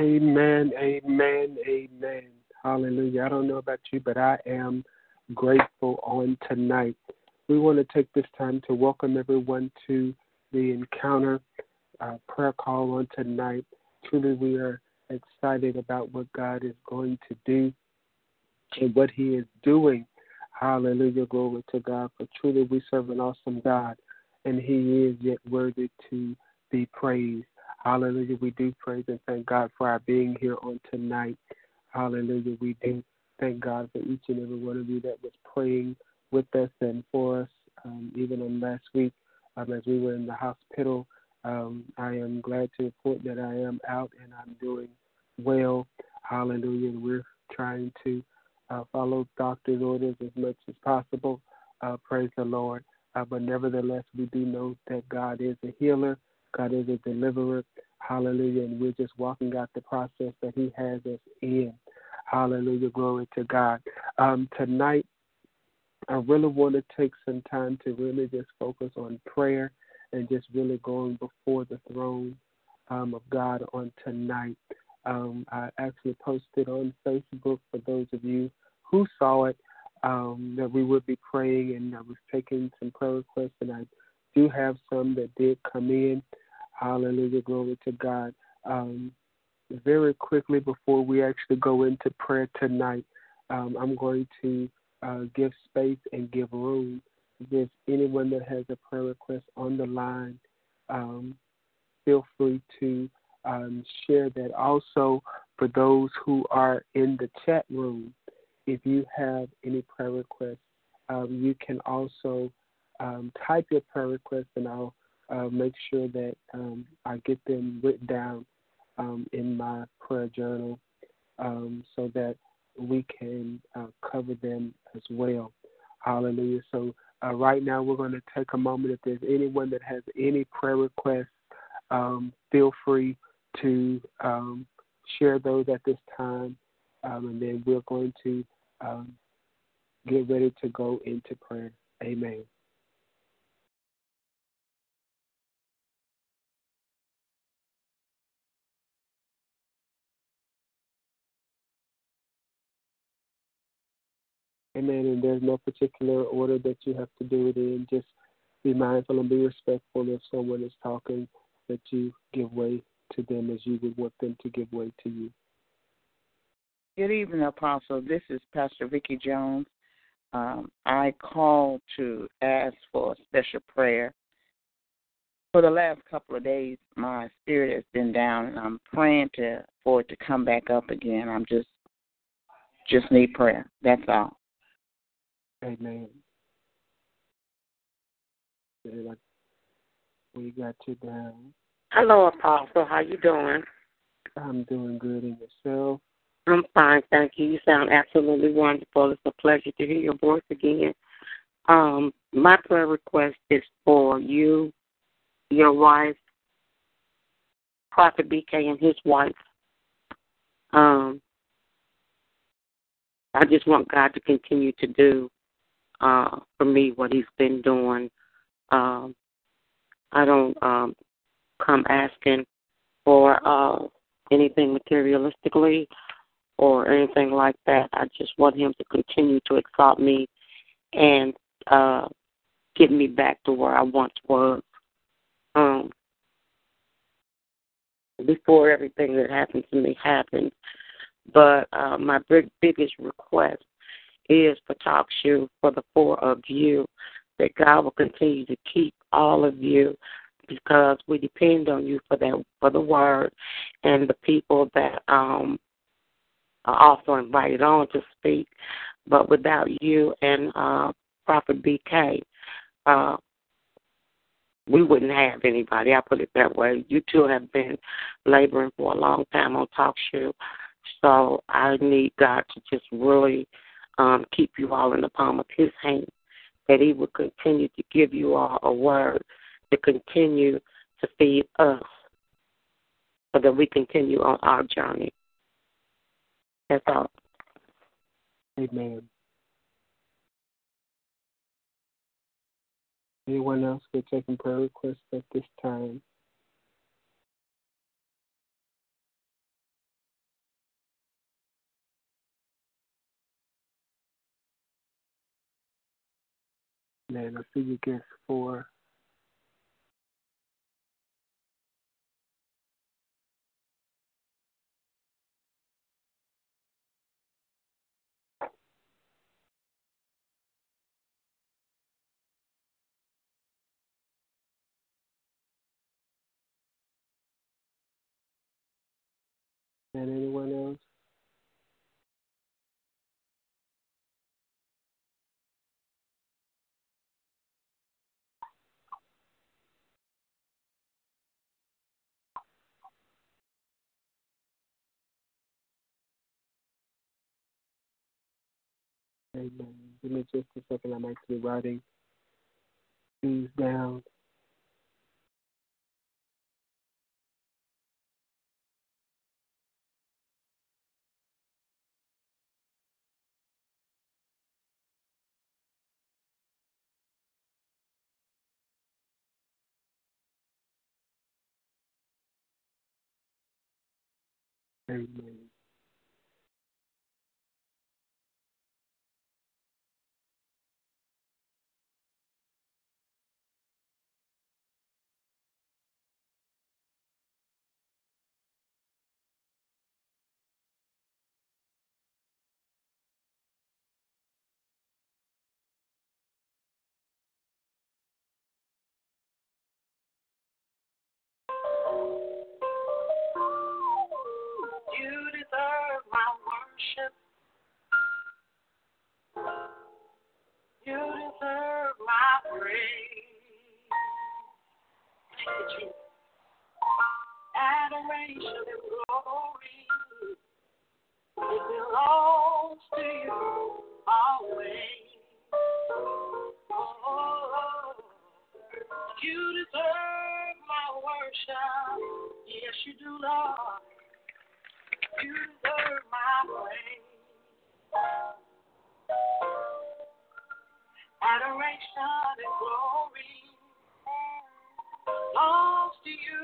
Amen, amen, amen. Hallelujah. I don't know about you, but I am grateful on tonight. We want to take this time to welcome everyone to the encounter uh, prayer call on tonight. Truly, we are excited about what God is going to do and what He is doing. Hallelujah. Glory to God. For truly, we serve an awesome God, and He is yet worthy to be praised. Hallelujah. We do praise and thank God for our being here on tonight. Hallelujah. We do thank God for each and every one of you that was praying with us and for us, um, even on last week um, as we were in the hospital. Um, I am glad to report that I am out and I'm doing well. Hallelujah. We're trying to uh, follow doctor's orders as much as possible. Uh, praise the Lord. Uh, but nevertheless, we do know that God is a healer God is a deliverer. Hallelujah. And we're just walking out the process that He has us in. Hallelujah. Glory to God. Um, tonight, I really want to take some time to really just focus on prayer and just really going before the throne um, of God on tonight. Um, I actually posted on Facebook for those of you who saw it um, that we would be praying, and I was taking some prayer requests, and I do have some that did come in. Hallelujah. Glory to God. Um, very quickly before we actually go into prayer tonight, um, I'm going to uh, give space and give room. If anyone that has a prayer request on the line, um, feel free to um, share that. Also, for those who are in the chat room, if you have any prayer requests, um, you can also um, type your prayer request and I'll uh, make sure that um, I get them written down um, in my prayer journal um, so that we can uh, cover them as well. Hallelujah. So, uh, right now, we're going to take a moment. If there's anyone that has any prayer requests, um, feel free to um, share those at this time, and then we're going to get ready to go into prayer. Amen. Amen. And there's no particular order that you have to do it in. Just be mindful and be respectful if someone is talking, that you give way to them as you would want them to give way to you. Good evening, Apostle. This is Pastor Vicki Jones. Um, I called to ask for a special prayer. For the last couple of days, my spirit has been down, and I'm praying to for it to come back up again. I'm just just need prayer. That's all. Amen. We got you down. Hello, Apostle. How you doing? I'm doing good. And yourself? I'm fine, thank you. You sound absolutely wonderful. It's a pleasure to hear your voice again. Um, my prayer request is for you, your wife, Prophet BK, and his wife. Um, I just want God to continue to do uh, for me what He's been doing. Um, I don't um, come asking for uh, anything materialistically or anything like that. I just want Him to continue to exalt me and uh, get me back to where I once was. Um, before everything that happened to me happened. But uh, my big, biggest request is for Talk Shoe for the four of you, that God will continue to keep all of you because we depend on you for that for the word and the people that um are also invited on to speak. But without you and uh Prophet BK, uh we wouldn't have anybody. I put it that way. You two have been laboring for a long time on Talk Shoe. So I need God to just really um, keep you all in the palm of His hand, that He will continue to give you all a word to continue to feed us so that we continue on our journey. That's all. Amen. Anyone else for taking prayer requests at this time? Man, I see you guess four. And anyone else? Amen. Give me just a second. I'm actually writing these down. Amen. Worship. You deserve my praise. Thank you. Adoration and glory. It belongs to you always. Oh, you deserve my worship. Yes, you do, Lord. You deserve my praise. Adoration and glory belongs to you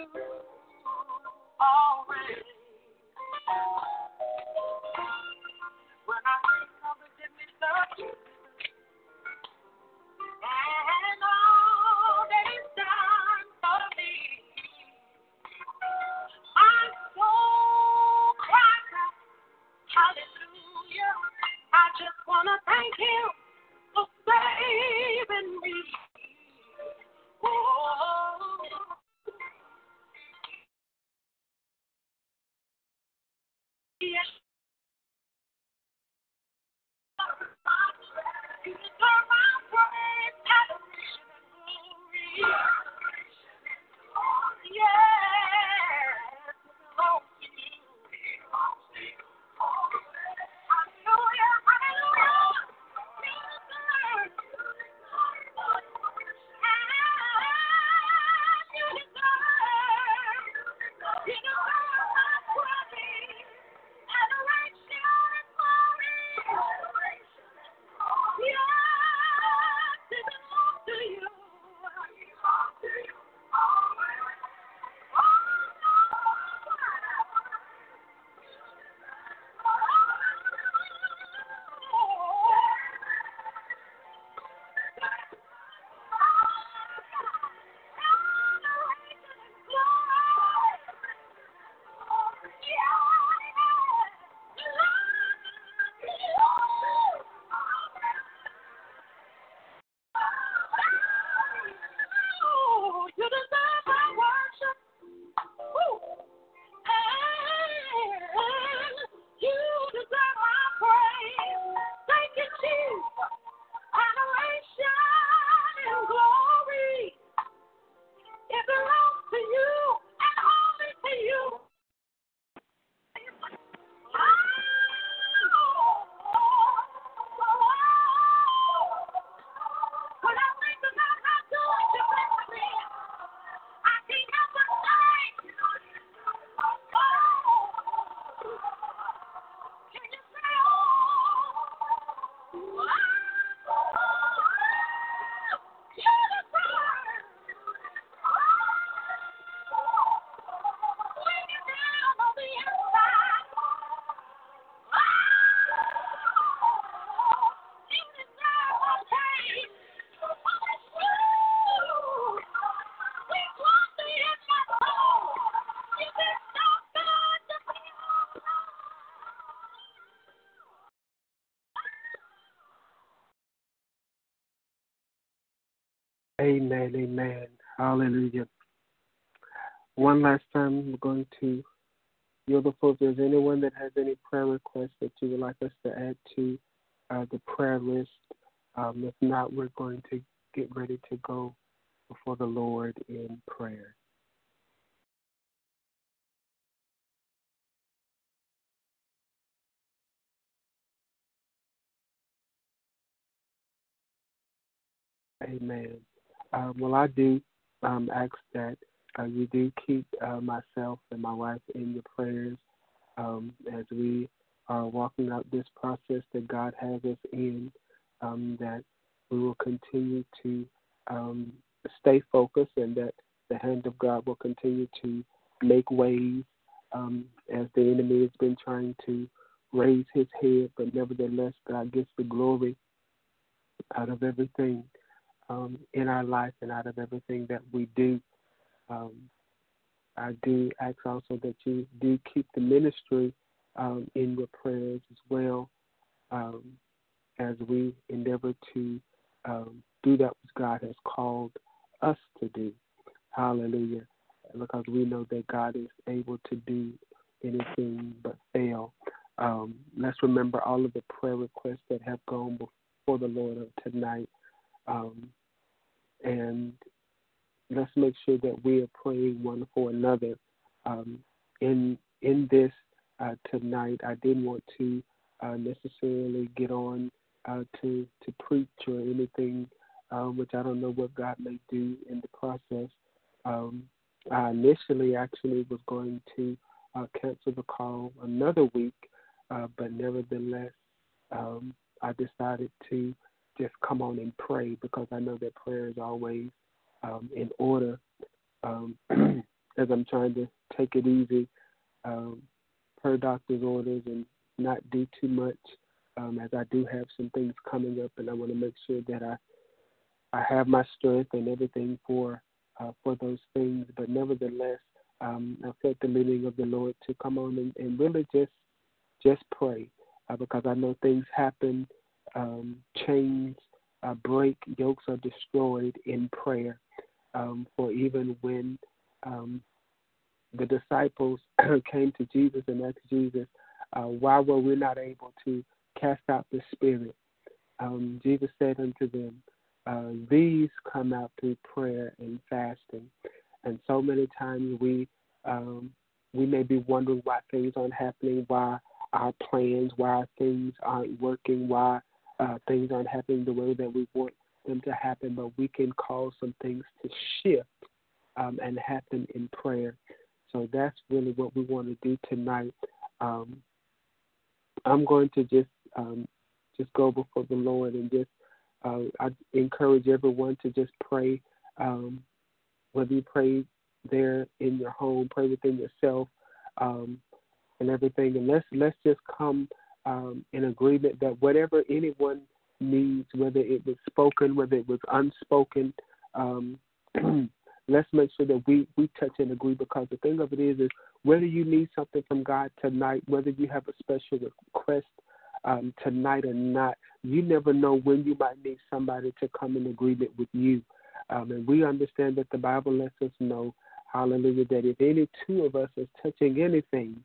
Hallelujah. One last time, we're going to yield the floor. If there's anyone that has any prayer requests that you would like us to add to uh, the prayer list, um, if not, we're going to get ready to go before the Lord in prayer. Amen. Um, well, I do um, ask that uh, you do keep uh, myself and my wife in your prayers um, as we are walking out this process that God has us in, um, that we will continue to um, stay focused and that the hand of God will continue to make ways um, as the enemy has been trying to raise his head, but nevertheless, God gets the glory out of everything um, in our life and out of everything that we do. Um, I do ask also that you do keep the ministry um, in your prayers as well um, as we endeavor to um, do that which God has called us to do. Hallelujah. Because we know that God is able to do anything but fail. Um, let's remember all of the prayer requests that have gone before the Lord of tonight. Um, and let's make sure that we are praying one for another. Um, in in this uh, tonight, I didn't want to uh, necessarily get on uh, to to preach or anything, um, which I don't know what God may do in the process. Um, I initially actually was going to uh, cancel the call another week, uh, but nevertheless, um, I decided to just come on and pray because I know that prayer is always um, in order. Um, as I'm trying to take it easy um, per doctor's orders and not do too much, um, as I do have some things coming up, and I want to make sure that I I have my strength and everything for uh, for those things. But nevertheless, um, I felt the leading of the Lord to come on and, and really just just pray uh, because I know things happen um, chains uh, break, yokes are destroyed in prayer. Um, for even when um, the disciples came to Jesus and asked Jesus, uh, why were we not able to cast out the spirit? Um, Jesus said unto them, uh, these come out through prayer and fasting. And so many times we um, we may be wondering why things aren't happening, why our plans, why things aren't working, why uh, things aren't happening the way that we want them to happen, but we can cause some things to shift um, and happen in prayer. So that's really what we want to do tonight. Um, I'm going to just um, just go before the Lord and just uh, I encourage everyone to just pray. Um, whether you pray there in your home, pray within yourself, um, and everything, and let's let's just come um, in agreement that whatever anyone needs, whether it was spoken, whether it was unspoken, um, let's make sure that we, we touch and agree because the thing of it is, is whether you need something from God tonight, whether you have a special request um, tonight or not, you never know when you might need somebody to come in agreement with you. Um, and we understand that the Bible lets us know, hallelujah, that if any two of us is touching anything,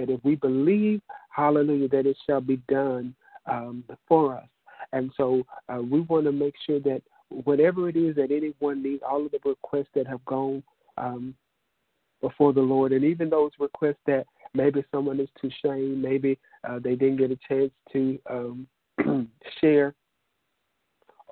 that if we believe, hallelujah, that it shall be done um, for us. And so uh, we want to make sure that whatever it is that anyone needs, all of the requests that have gone um, before the Lord, and even those requests that maybe someone is too ashamed, maybe uh, they didn't get a chance to um, share,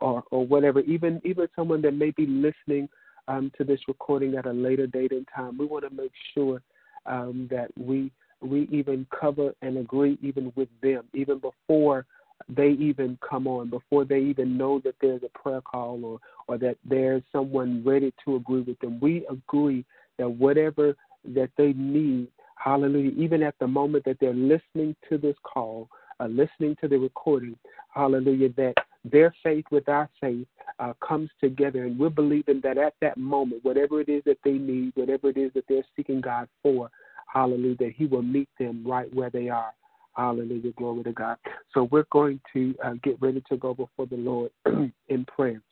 or or whatever. Even even someone that may be listening um, to this recording at a later date and time, we want to make sure um, that we we even cover and agree even with them, even before they even come on, before they even know that there's a prayer call or, or that there's someone ready to agree with them. We agree that whatever that they need, hallelujah, even at the moment that they're listening to this call, uh, listening to the recording, hallelujah, that their faith with our faith uh, comes together, and we're believing that at that moment, whatever it is that they need, whatever it is that they're seeking God for, hallelujah, that He will meet them right where they are. Hallelujah. Glory to God. So we're going to uh, get ready to go before the Lord in prayer.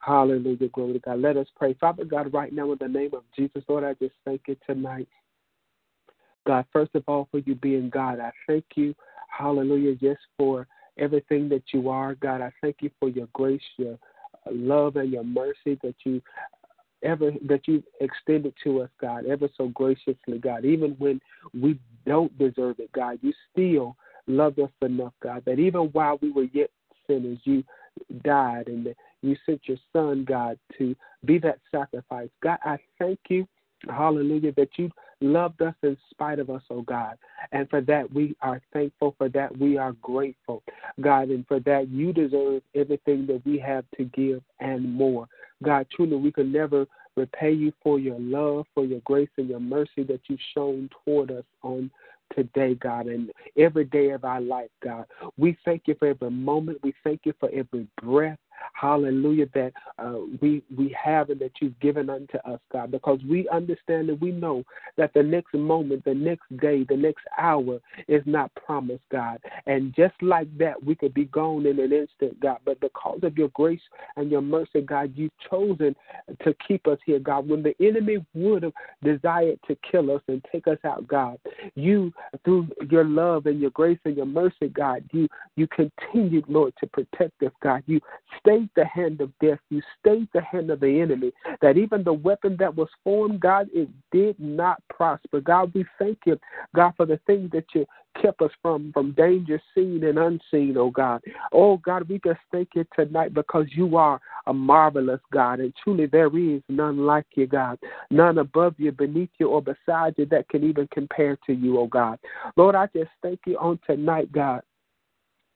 Hallelujah. Glory to God. Let us pray. Father God, right now in the name of Jesus, Lord, I just thank you tonight. God, first of all, for you being God. I thank you, hallelujah, just for everything that you are. God, I thank you for your grace, your love, and your mercy that you ever that you've extended to us, God, ever so graciously, God. Even when we don't deserve it, God, you still loved us enough, God, that even while we were yet sinners, you died and you sent your son, God, to be that sacrifice. God, I thank you, hallelujah, that you loved us in spite of us, oh God. And for that we are thankful. For that we are grateful, God. And for that you deserve everything that we have to give and more. God, truly we can never repay you for your love, for your grace and your mercy that you've shown toward us on today, God, and every day of our life, God. We thank you for every moment. We thank you for every breath. Hallelujah, that uh, we we have and that you've given unto us, God, because we understand and we know that the next moment, the next day, the next hour is not promised, God. And just like that, we could be gone in an instant, God. But because of your grace and your mercy, God, you've chosen to keep us here, God. When the enemy would have desired to kill us and take us out, God, you, through your love and your grace and your mercy, God, you you continued, Lord, to protect us, God. You stayed the hand of death. You stayed the hand of the enemy. That even the weapon that was formed, God, it did not prosper. God, we thank you, God, for the things that you kept us from from danger seen and unseen, oh God. Oh God, we just thank you tonight because you are a marvelous God, and truly there is none like you, God. None above you, beneath you, or beside you that can even compare to you, oh God. Lord, I just thank you on tonight, God.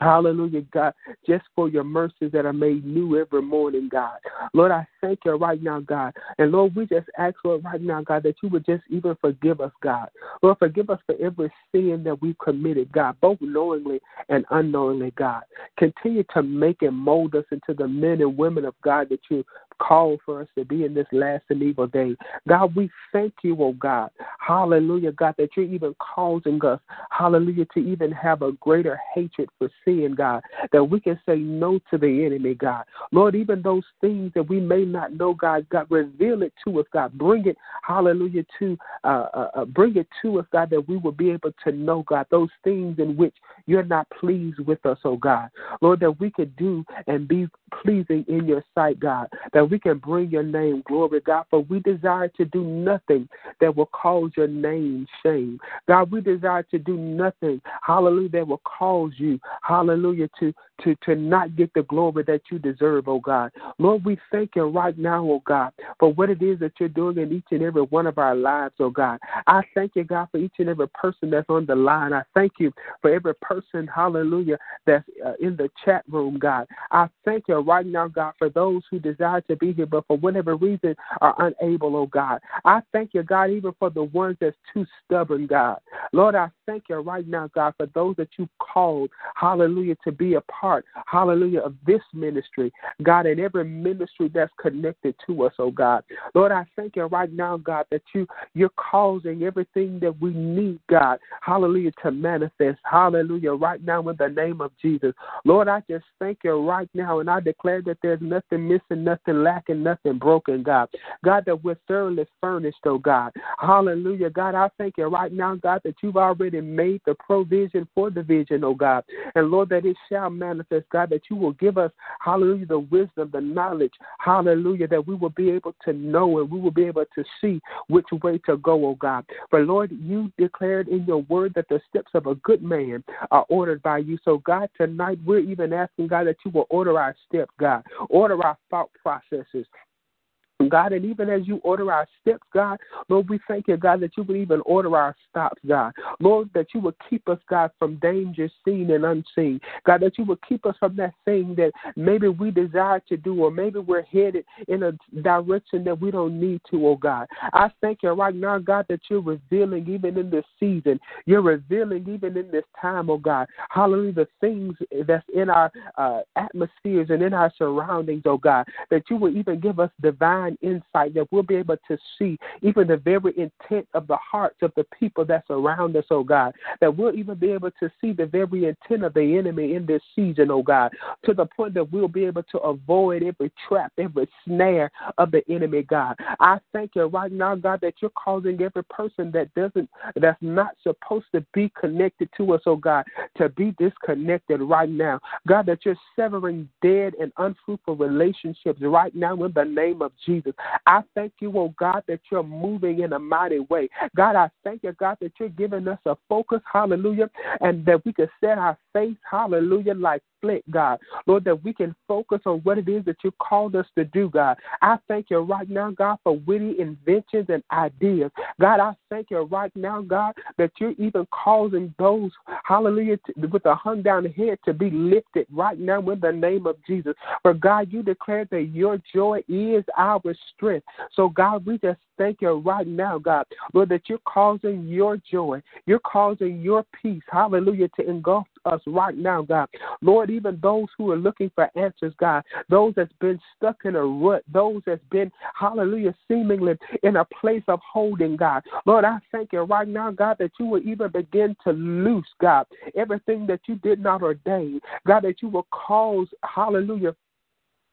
Hallelujah, God, just for your mercies that are made new every morning, God. Lord, I thank you right now, God. And Lord, we just ask, Lord, right now, God, that you would just even forgive us, God. Lord, forgive us for every sin that we've committed, God, both knowingly and unknowingly, God. Continue to make and mold us into the men and women of God that you called for us to be in this last and evil day. God, we thank you, oh God. Hallelujah, God, that you're even causing us, hallelujah, to even have a greater hatred for sin, God, that we can say no to the enemy, God. Lord, even those things that we may not know, God, God, reveal it to us, God. Bring it, hallelujah, to uh, uh, uh, bring it to us, God, that we will be able to know, God, those things in which you're not pleased with us, oh God. Lord, that we could do and be pleasing in your sight, God, that we can bring your name glory, God, for we desire to do nothing that will cause your name shame. God, we desire to do nothing, hallelujah, that will cause you, hallelujah, to, to, to not get the glory that you deserve, oh God. Lord, we thank you right now, oh God, for what it is that you're doing in each and every one of our lives, oh God. I thank you, God, for each and every person that's on the line. I thank you for every person, hallelujah, that's uh, in the chat room, God. I thank you right now, God, for those who desire to be here, but for whatever reason are unable, oh God. I thank you, God, even for the ones that's too stubborn, God. Lord, I thank you right now, God, for those that you called, hallelujah, to be a part, hallelujah, of this ministry, God, and every ministry that's connected to us, oh God. Lord, I thank you right now, God, that you you're causing everything that we need, God, hallelujah, to manifest, hallelujah, right now in the name of Jesus. Lord, I just thank you right now, and I declare that there's nothing missing, nothing lacking, nothing broken, God. God, that we're thoroughly furnished, oh God. Hallelujah, God. I thank you right now, God, that you've already made the provision for the vision, oh God. And Lord, that it shall manifest, God, that you will give us, hallelujah, the wisdom, the knowledge, hallelujah, that we will be able to know and we will be able to see which way to go, oh God. For Lord, you declared in your word that the steps of a good man are ordered by you. So, God, tonight we're even asking, God, that you will order our steps, God, order our thought processes, God, and even as you order our steps, God, Lord, we thank you, God, that you would even order our stops, God. Lord, that you would keep us, God, from danger seen and unseen. God, that you would keep us from that thing that maybe we desire to do, or maybe we're headed in a direction that we don't need to, oh God. I thank you right now, God, that you're revealing even in this season. You're revealing even in this time, oh God. Hallelujah, the things that's in our uh, atmospheres and in our surroundings, oh God, that you will even give us divine divine insight, that we'll be able to see even the very intent of the hearts of the people that's around us, oh God, that we'll even be able to see the very intent of the enemy in this season, oh God, to the point that we'll be able to avoid every trap, every snare of the enemy, God. I thank you right now, God, that you're causing every person that doesn't, that's not supposed to be connected to us, oh God, to be disconnected right now. God, that you're severing dead and unfruitful relationships right now in the name of Jesus. I thank you, oh God, that you're moving in a mighty way. God, I thank you, God, that you're giving us a focus, hallelujah, and that we can set our face, hallelujah, like God. Lord, that we can focus on what it is that you called us to do, God. I thank you right now, God, for witty inventions and ideas. God, I thank you right now, God, that you're even causing those, hallelujah, to, with a hung down head to be lifted right now in the name of Jesus. For God, you declared that your joy is our strength. So, God, we just thank you right now, God, Lord, that you're causing your joy, you're causing your peace, hallelujah, to engulf us right now, God. Lord, even those who are looking for answers, God, those that's been stuck in a rut, those that's been, hallelujah, seemingly in a place of holding, God. Lord, I thank you right now, God, that you will even begin to loose, God, everything that you did not ordain. God, that you will cause, hallelujah,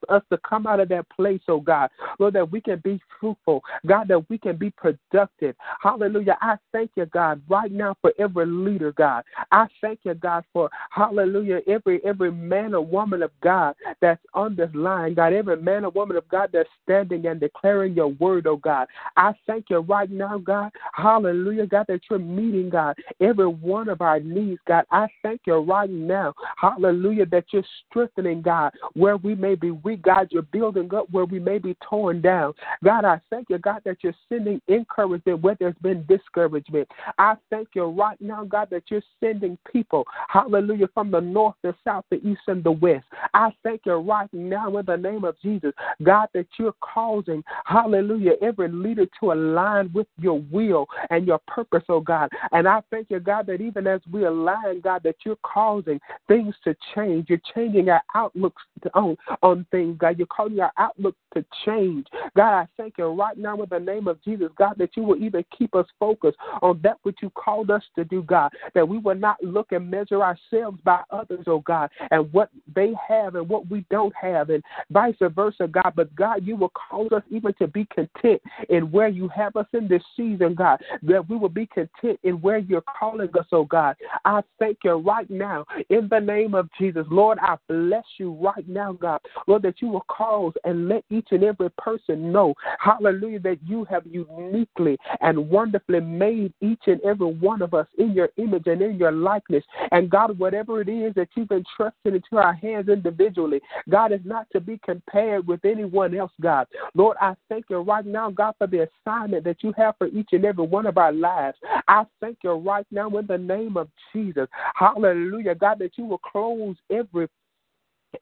us to come out of that place, oh God. Lord, that we can be fruitful. God, that we can be productive. Hallelujah. I thank you, God, right now for every leader, God. I thank you, God, for hallelujah, every every man or woman of God that's on this line, God, every man or woman of God that's standing and declaring your word, oh God. I thank you right now, God. Hallelujah, God, that you're meeting, God, every one of our needs, God. I thank you right now. Hallelujah, that you're strengthening, God, where we may be weak, God, you're building up where we may be torn down. God, I thank you, God, that you're sending encouragement where there's been discouragement. I thank you right now, God, that you're sending people, hallelujah, from the north, the south, the east, and the west. I thank you right now in the name of Jesus, God, that you're causing, hallelujah, every leader to align with your will and your purpose, oh God. And I thank you, God, that even as we align, God, that you're causing things to change. You're changing our outlooks on, on things, God. You're calling our outlook to change. God, I thank you right now in the name of Jesus, God, that you will even keep us focused on that which you called us to do, God. That we will not look and measure ourselves by others, oh God, and what they have and what we don't have, and vice versa, God. But God, you will cause us even to be content in where you have us in this season, God. That we will be content in where you're calling us, oh God. I thank you right now in the name of Jesus. Lord, I bless you right now, God. Lord, that you will cause and let each and every person know, hallelujah, that you have uniquely and wonderfully made each and every one of us in your image and in your likeness. And God, whatever it is that you've entrusted into our hands individually, God is not to be compared with anyone else, God. Lord, I thank you right now, God, for the assignment that you have for each and every one of our lives. I thank you right now in the name of Jesus. Hallelujah, God, that you will close every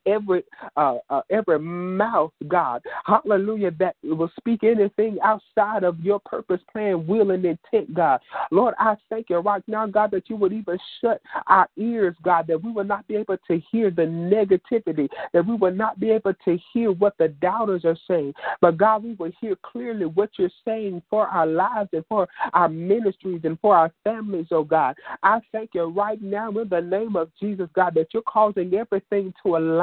every uh, uh, every mouth, God, hallelujah, that will speak anything outside of your purpose, plan, will, and intent, God. Lord, I thank you right now, God, that you would even shut our ears, God, that we will not be able to hear the negativity, that we will not be able to hear what the doubters are saying, but God, we will hear clearly what you're saying for our lives and for our ministries and for our families, oh God. I thank you right now in the name of Jesus, God, that you're causing everything to align,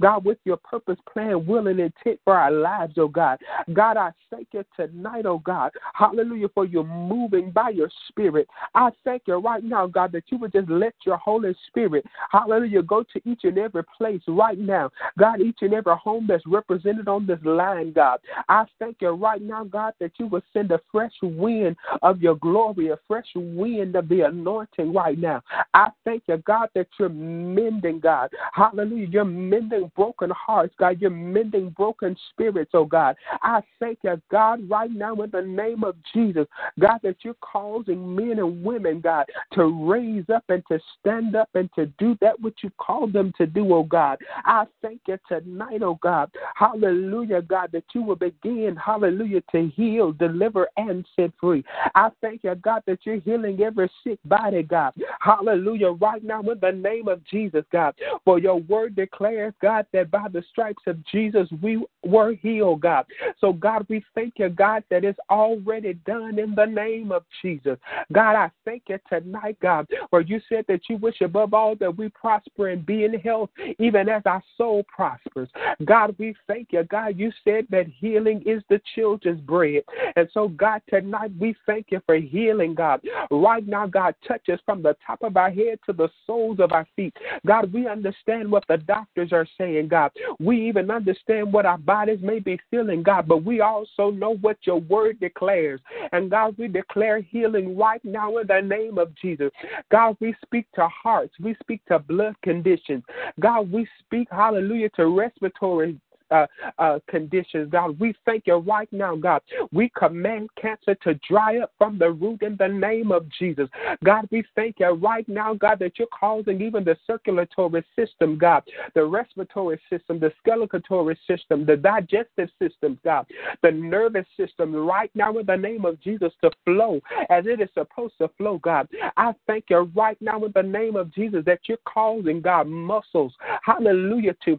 God, with your purpose, plan, will, and intent for our lives, oh God. God, I thank you tonight, oh God. Hallelujah, for you moving by your spirit. I thank you right now, God, that you would just let your Holy Spirit, hallelujah, go to each and every place right now. God, each and every home that's represented on this line, God. I thank you right now, God, that you will send a fresh wind of your glory, a fresh wind of the anointing right now. I thank you, God, that you're mending, God. Hallelujah. You're mending broken hearts, God. You're mending broken spirits, oh God. I thank you, God, right now in the name of Jesus, God, that you're causing men and women, God, to raise up and to stand up and to do that which you called them to do, oh God. I thank you tonight, oh God. Hallelujah, God, that you will begin, hallelujah, to heal, deliver, and set free. I thank you, God, that you're healing every sick body, God. Hallelujah, right now in the name of Jesus, God. For your word declares, God, that by the stripes of Jesus we were healed, God. So, God, we thank you, God, that it's already done in the name of Jesus. God, I thank you tonight, God, for you said that you wish above all that we prosper and be in health, even as our soul prospers. God, we thank you, God. You said that healing is the children's bread. And so, God, tonight we thank you for healing, God. Right now, God, touch us from the top of our head to the soles of our feet. God, we understand what the doctors are saying, God. We even understand what our bodies may be feeling, God, but we also know what your word declares. And God, we declare healing right now in the name of Jesus. God, we speak to hearts, we speak to blood conditions. God, we speak, hallelujah, to respiratory uh, uh, conditions, God. We thank you right now, God. We command cancer to dry up from the root in the name of Jesus. God, we thank you right now, God, that you're causing even the circulatory system, God, the respiratory system, the skeletal system, the digestive system, God, the nervous system, right now in the name of Jesus to flow as it is supposed to flow, God. I thank you right now in the name of Jesus that you're causing, God, muscles, hallelujah, to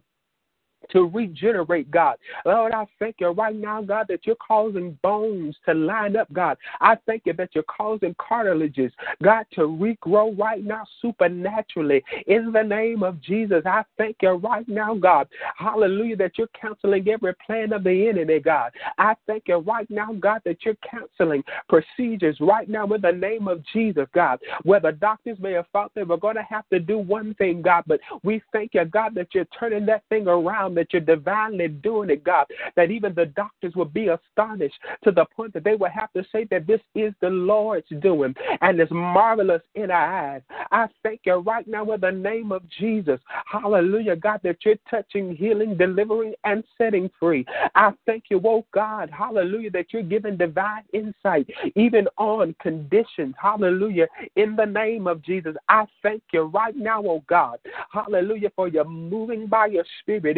to regenerate, God. Lord, I thank you right now, God, that you're causing bones to line up, God. I thank you that you're causing cartilages, God, to regrow right now supernaturally. In the name of Jesus, I thank you right now, God. Hallelujah, that you're canceling every plan of the enemy, God. I thank you right now, God, that you're canceling procedures right now in the name of Jesus, God, where the doctors may have thought they were going to have to do one thing, God, but we thank you, God, that you're turning that thing around that you're divinely doing it, God, that even the doctors will be astonished to the point that they will have to say that this is the Lord's doing and it's marvelous in our eyes. I thank you right now in the name of Jesus. Hallelujah, God, that you're touching, healing, delivering, and setting free. I thank you, oh God, hallelujah, that you're giving divine insight even on conditions. Hallelujah, in the name of Jesus. I thank you right now, oh God. Hallelujah, for your moving by your spirit.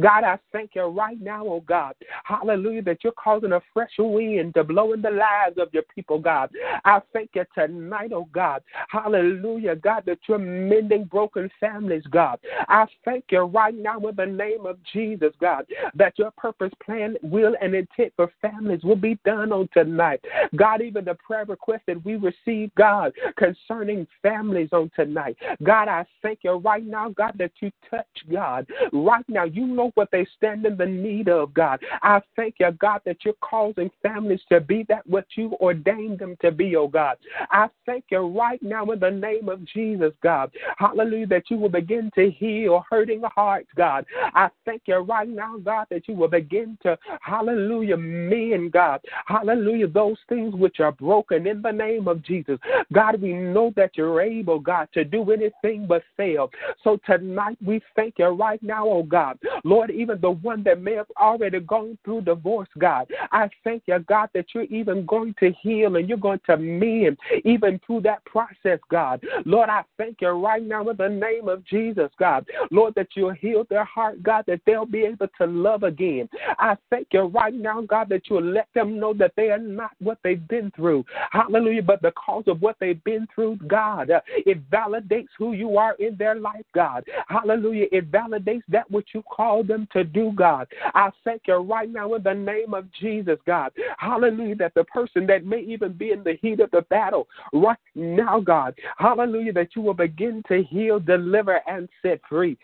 God, I thank you right now, oh God. Hallelujah, that you're causing a fresh wind to blow in the lives of your people, God. I thank you tonight, oh God. Hallelujah, God, that you're mending broken families, God. I thank you right now in the name of Jesus, God, that your purpose, plan, will, and intent for families will be done on tonight. God, even the prayer request that we receive, God, concerning families on tonight. God, I thank you right now, God, that you touch, God. Right now, you know what they stand in the need of, God. I thank you, God, that you're causing families to be that what you ordained them to be, oh God. I thank you right now in the name of Jesus, God. Hallelujah, that you will begin to heal hurting hearts, God. I thank you right now, God, that you will begin to, hallelujah, men, God. Hallelujah, those things which are broken in the name of Jesus. God, we know that you're able, God, to do anything but fail. So tonight we thank you right now, oh God. Lord, even the one that may have already gone through divorce, God, I thank you, God, that you're even going to heal and you're going to mend even through that process, God. Lord, I thank you right now in the name of Jesus, God. Lord, that you'll heal their heart, God, that they'll be able to love again. I thank you right now, God, that you'll let them know that they are not what they've been through. Hallelujah. But because of what they've been through, God, uh, it validates who you are in their life, God. Hallelujah. It validates that which you call them to do, God. I thank you right now in the name of Jesus, God. Hallelujah. That the person that may even be in the heat of the battle right now, God. Hallelujah. That you will begin to heal, deliver, and set free.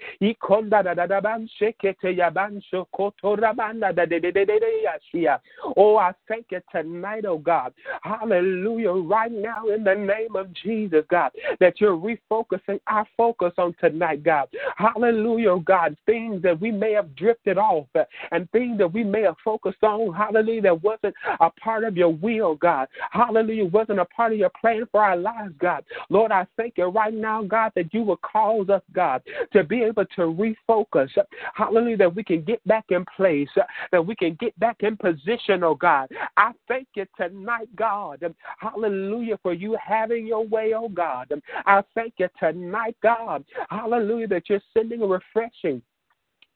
Oh, I thank you tonight, oh God. Hallelujah. Right now, in the name of Jesus, God, that you're refocusing our focus on tonight, God. Hallelujah, God. Things that we may have drifted off uh, and things that we may have focused on, hallelujah, that wasn't a part of your will, God. Hallelujah, wasn't a part of your plan for our lives, God. Lord, I thank you right now, God, that you will cause us, God, to be able to refocus. Hallelujah, that we can get back in place, that we can get back in position, oh God. I thank you tonight, God. Hallelujah, for you having your way, oh God. I thank you tonight, God. Hallelujah, that you're sending a refreshing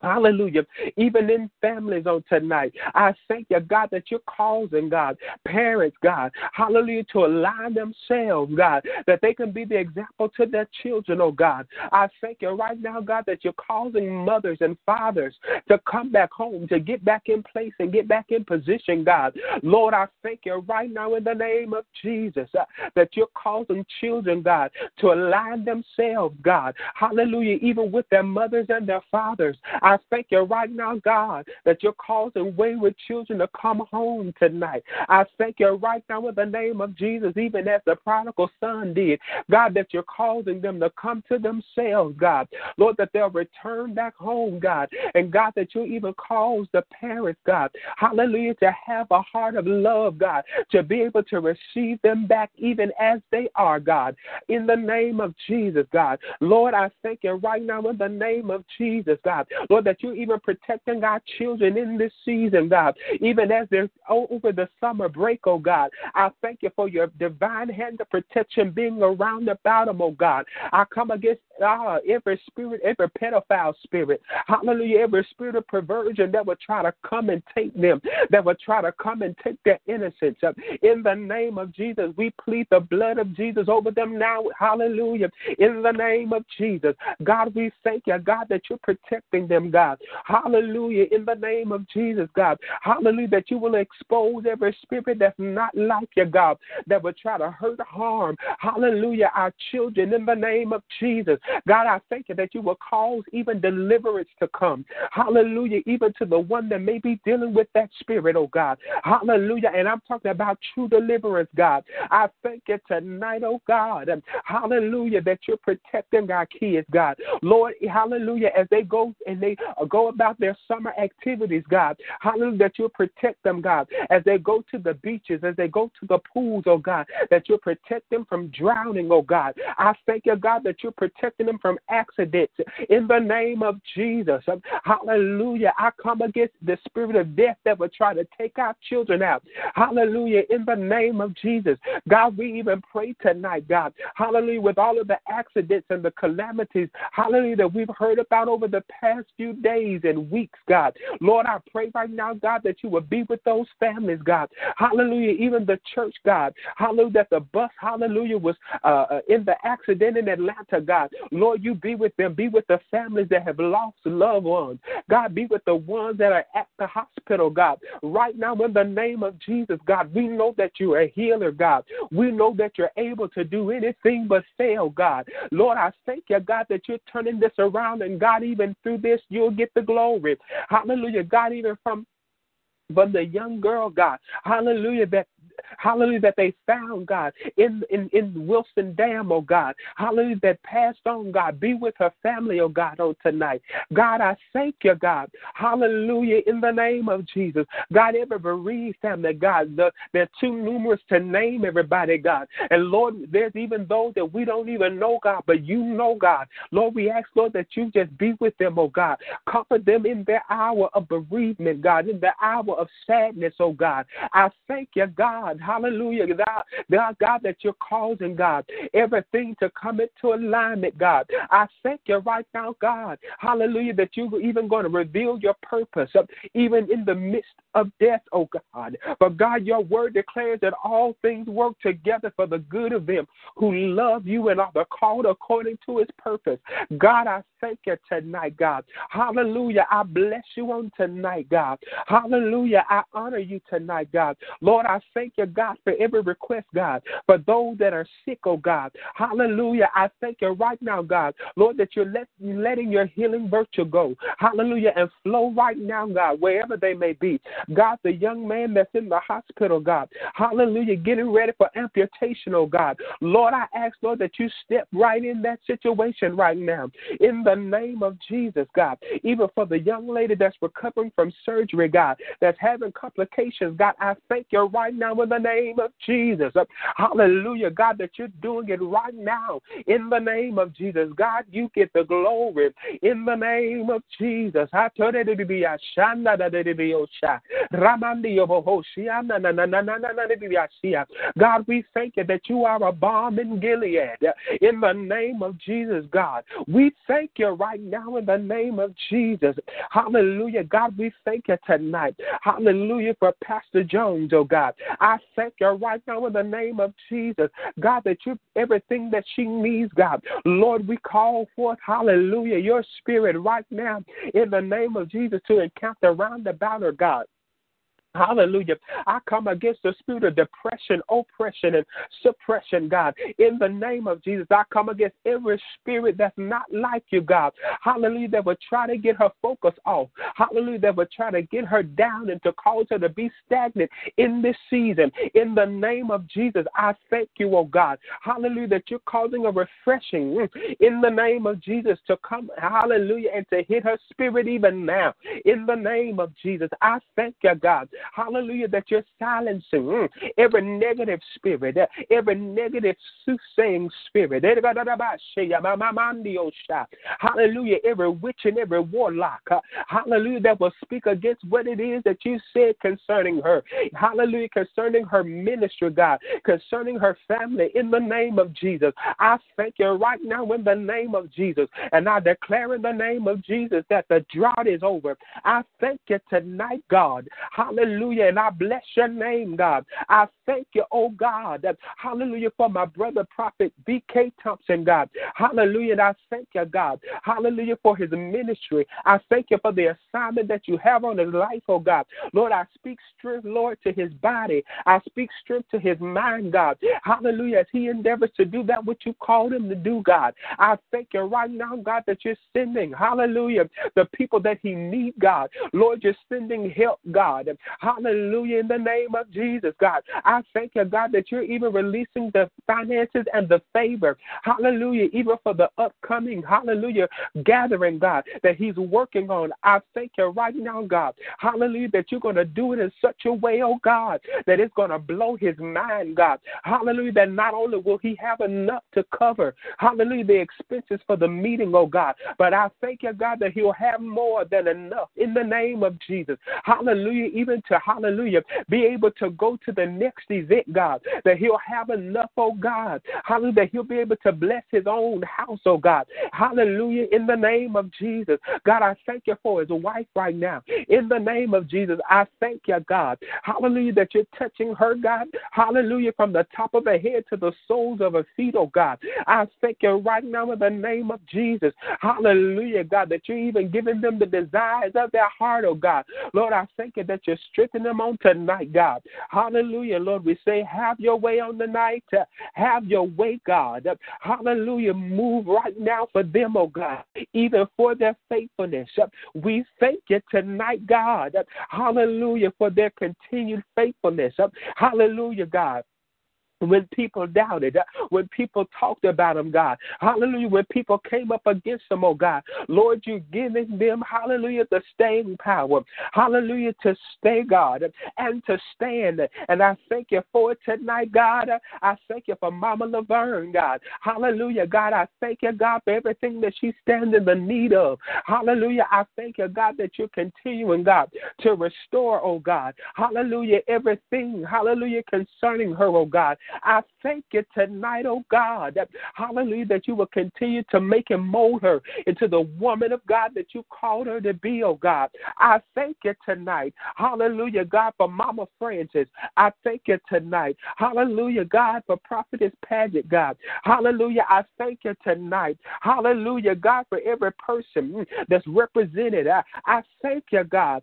Hallelujah. Even in families on tonight, I thank you, God, that you're causing, God, parents, God, hallelujah, to align themselves, God, that they can be the example to their children, oh God. I thank you right now, God, that you're causing mothers and fathers to come back home, to get back in place and get back in position, God. Lord, I thank you right now in the name of Jesus uh, that you're causing children, God, to align themselves, God. Hallelujah, even with their mothers and their fathers. I thank you right now, God, that you're causing wayward children to come home tonight. I thank you right now in the name of Jesus, even as the prodigal son did, God, that you're causing them to come to themselves, God. Lord, that they'll return back home, God. And God, that you even cause the parents, God, hallelujah, to have a heart of love, God, to be able to receive them back even as they are, God. In the name of Jesus, God. Lord, I thank you right now in the name of Jesus, God. Lord, that you're even protecting our children in this season, God, even as they're over the summer break, oh God. I thank you for your divine hand of protection being around about them, oh God. I come against uh, every spirit, every pedophile spirit, hallelujah, every spirit of perversion that would try to come and take them, that would try to come and take their innocence. In the name of Jesus, we plead the blood of Jesus over them now, hallelujah. In the name of Jesus, God, we thank you, God, that you're protecting them, God. Hallelujah. In the name of Jesus, God. Hallelujah. That you will expose every spirit that's not like you, God, that would try to hurt, harm. Hallelujah. Our children, in the name of Jesus. God, I thank you that you will cause even deliverance to come. Hallelujah. Even to the one that may be dealing with that spirit, oh God. Hallelujah. And I'm talking about true deliverance, God. I thank you tonight, oh God. Hallelujah. That you're protecting our kids, God. Lord, hallelujah. As they go and they uh, go about their summer activities, God. Hallelujah. That you'll protect them, God. As they go to the beaches, as they go to the pools, oh God. That you'll protect them from drowning, oh God. I thank you, God, that you're protecting them from accidents in the name of Jesus. Hallelujah. I come against the spirit of death that would try to take our children out. Hallelujah. In the name of Jesus. God, we even pray tonight, God. Hallelujah. With all of the accidents and the calamities, hallelujah, that we've heard about over the past few days and weeks, God. Lord, I pray right now, God, that you will be with those families, God. Hallelujah. Even the church, God. Hallelujah. That the bus, hallelujah, was uh, uh, in the accident in Atlanta, God. Lord, you be with them. Be with the families that have lost loved ones. God, be with the ones that are at the hospital, God. Right now, in the name of Jesus, God, we know that you are a healer, God. We know that you're able to do anything but fail, God. Lord, I thank you, God, that you're turning this around, and God, even through this, you'll get the glory. Hallelujah. God, even from from the young girl, God, hallelujah, that hallelujah, that they found, God, in, in, in Wilson Dam, oh God, hallelujah, that passed on, God. Be with her family, oh God, on tonight. God, I thank you, God, hallelujah, in the name of Jesus. God, every bereaved family, God, the, they're too numerous to name everybody, God. And Lord, there's even those that we don't even know, God, but you know, God. Lord, we ask, Lord, that you just be with them, oh God. Comfort them in their hour of bereavement, God, in the hour of sadness, oh God. I thank you, God. Hallelujah. God, God, God, that you're causing, God, everything to come into alignment, God. I thank you right now, God. Hallelujah, that you're even going to reveal your purpose, uh, even in the midst of death, oh God. But God, your word declares that all things work together for the good of them who love you and are called according to his purpose. God, I thank you tonight, God. Hallelujah. I bless you on tonight, God. Hallelujah. I honor you tonight, God. Lord, I thank you, God, for every request, God. For those that are sick, oh God. Hallelujah. I thank you right now, God. Lord, that you're let, letting your healing virtue go. Hallelujah. And flow right now, God, wherever they may be. God, the young man that's in the hospital, God. Hallelujah. Getting ready for amputation, oh God. Lord, I ask, Lord, that you step right in that situation right now. In the name of Jesus, God. Even for the young lady that's recovering from surgery, God, that's having complications, God, I thank you right now in the name of Jesus. Hallelujah, God, that you're doing it right now in the name of Jesus. God, you get the glory in the name of Jesus. God, we thank you that you are a balm in Gilead in the name of Jesus, God. We thank you right now in the name of Jesus. Hallelujah. God, we thank you tonight. Hallelujah for Pastor Jones, oh God. I thank you right now in the name of Jesus. God, that you everything that she needs, God. Lord, we call forth, hallelujah, your spirit right now in the name of Jesus to encounter round about her, God. Hallelujah. I come against the spirit of depression, oppression, and suppression, God. In the name of Jesus, I come against every spirit that's not like you, God. Hallelujah. That would try to get her focus off. Hallelujah. That would try to get her down and to cause her to be stagnant in this season. In the name of Jesus, I thank you, oh God. Hallelujah. That you're causing a refreshing in the name of Jesus to come. Hallelujah. And to hit her spirit even now. In the name of Jesus, I thank you, God. Hallelujah, that you're silencing mm, every negative spirit, every negative soothsaying spirit. Hallelujah, every witch and every warlock. Hallelujah, that will speak against what it is that you said concerning her. Hallelujah, concerning her ministry, God, concerning her family, in the name of Jesus. I thank you right now in the name of Jesus. And I declare in the name of Jesus that the drought is over. I thank you tonight, God. Hallelujah. And I bless your name, God. I thank you, oh God. Hallelujah for my brother prophet B.K. Thompson, God. Hallelujah. And I thank you, God. Hallelujah for his ministry. I thank you for the assignment that you have on his life, oh God. Lord, I speak strength, Lord, to his body. I speak strength to his mind, God. Hallelujah. As he endeavors to do that which you called him to do, God. I thank you right now, God, that you're sending, hallelujah, the people that he needs, God. Lord, you're sending help, God. Hallelujah, in the name of Jesus, God. I thank you, God, that you're even releasing the finances and the favor. Hallelujah, even for the upcoming, hallelujah, gathering, God, that he's working on. I thank you right now, God. Hallelujah, that you're going to do it in such a way, oh God, that it's going to blow his mind, God. Hallelujah, that not only will he have enough to cover, hallelujah, the expenses for the meeting, oh God, but I thank you, God, that he'll have more than enough in the name of Jesus. Hallelujah, even to, hallelujah, be able to go to the next event, God, that he'll have enough, oh God. Hallelujah, that he'll be able to bless his own house, oh God. Hallelujah, in the name of Jesus. God, I thank you for his wife right now. In the name of Jesus, I thank you, God. Hallelujah, that you're touching her, God. Hallelujah, from the top of her head to the soles of her feet, oh God. I thank you right now in the name of Jesus. Hallelujah, God, that you're even giving them the desires of their heart, oh God. Lord, I thank you that you're strengthening them on tonight, God. Hallelujah, Lord. We say, have your way on the night. Have your way, God. Hallelujah. Move right now for them, oh God, even for their faithfulness. We thank you tonight, God. Hallelujah, for their continued faithfulness. Hallelujah, God when people doubted, uh, when people talked about them, God. Hallelujah. When people came up against them, oh God. Lord, you're giving them, hallelujah, the staying power. Hallelujah, to stay, God, and to stand. And I thank you for it tonight, God. I thank you for Mama Laverne, God. Hallelujah, God. I thank you, God, for everything that she stands in the need of. Hallelujah. I thank you, God, that you're continuing, God, to restore, oh God. Hallelujah, everything, hallelujah, concerning her, oh God. I thank you tonight, oh God, hallelujah, that you will continue to make and mold her into the woman of God that you called her to be, oh God. I thank you tonight, hallelujah, God, for Mama Francis. I thank you tonight, hallelujah, God, for Prophetess Paget, God. Hallelujah, I thank you tonight, hallelujah, God, for every person mm, that's represented. I, I thank you, God.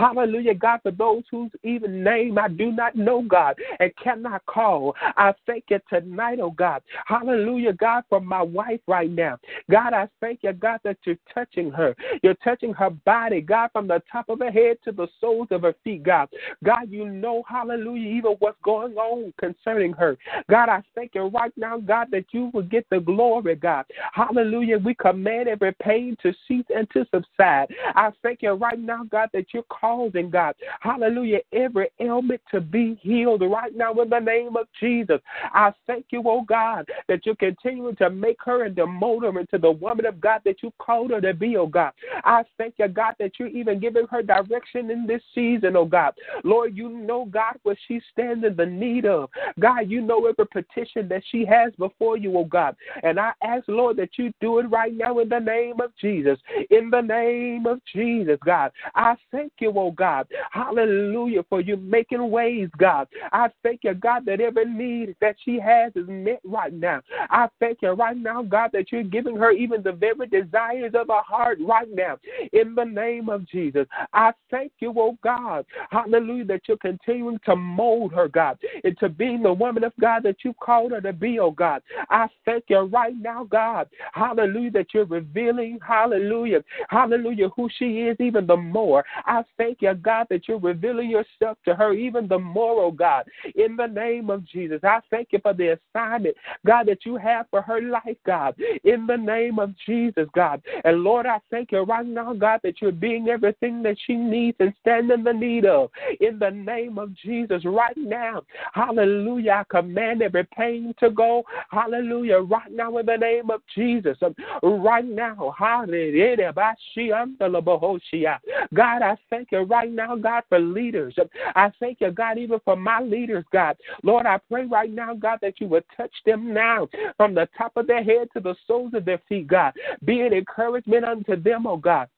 Hallelujah, God, for those whose even name name I do not know, God, and cannot call. I thank you tonight, oh God. Hallelujah, God, for my wife right now. God, I thank you, God, that you're touching her. You're touching her body, God, from the top of her head to the soles of her feet, God. God, you know, hallelujah, even what's going on concerning her. God, I thank you right now, God, that you will get the glory, God. Hallelujah. We command every pain to cease and to subside. I thank you right now, God, that you're causing, God, hallelujah, every ailment to be healed right now in the name of Jesus. I thank you, oh God, that you're continuing to make her and mold her into the woman of God that you called her to be, oh God. I thank you, God, that you're even giving her direction in this season, oh God. Lord, you know, God, what she stands in the need of. God, you know every petition that she has before you, oh God. And I ask, Lord, that you do it right now in the name of Jesus. In the name of Jesus, God. I thank you, oh God. Hallelujah, for you making ways, God. I thank you, God, that every need that she has is met right now. I thank you right now, God, that you're giving her even the very desires of her heart right now. In the name of Jesus. I thank you, oh God. Hallelujah, that you're continuing to mold her, God, into being the woman of God that you called her to be, oh God. I thank you right now, God. Hallelujah, that you're revealing, hallelujah, hallelujah, who she is even the more. I thank you, God, that you're revealing yourself to her even the more, oh God. In the name of Jesus, I thank you for the assignment, God, that you have for her life, God. In the name of Jesus, God. And Lord, I thank you right now, God, that you're being everything that she needs and stand in the need of. In the name of Jesus, right now. Hallelujah. I command every pain to go. Hallelujah. Right now, in the name of Jesus. Um, right now. Hallelujah. God, I thank you right now, God, for leaders. Um, I thank you, God, even for my leaders, God. Lord, I pray right now, God, that you would touch them now from the top of their head to the soles of their feet, God. Be an encouragement unto them, oh God.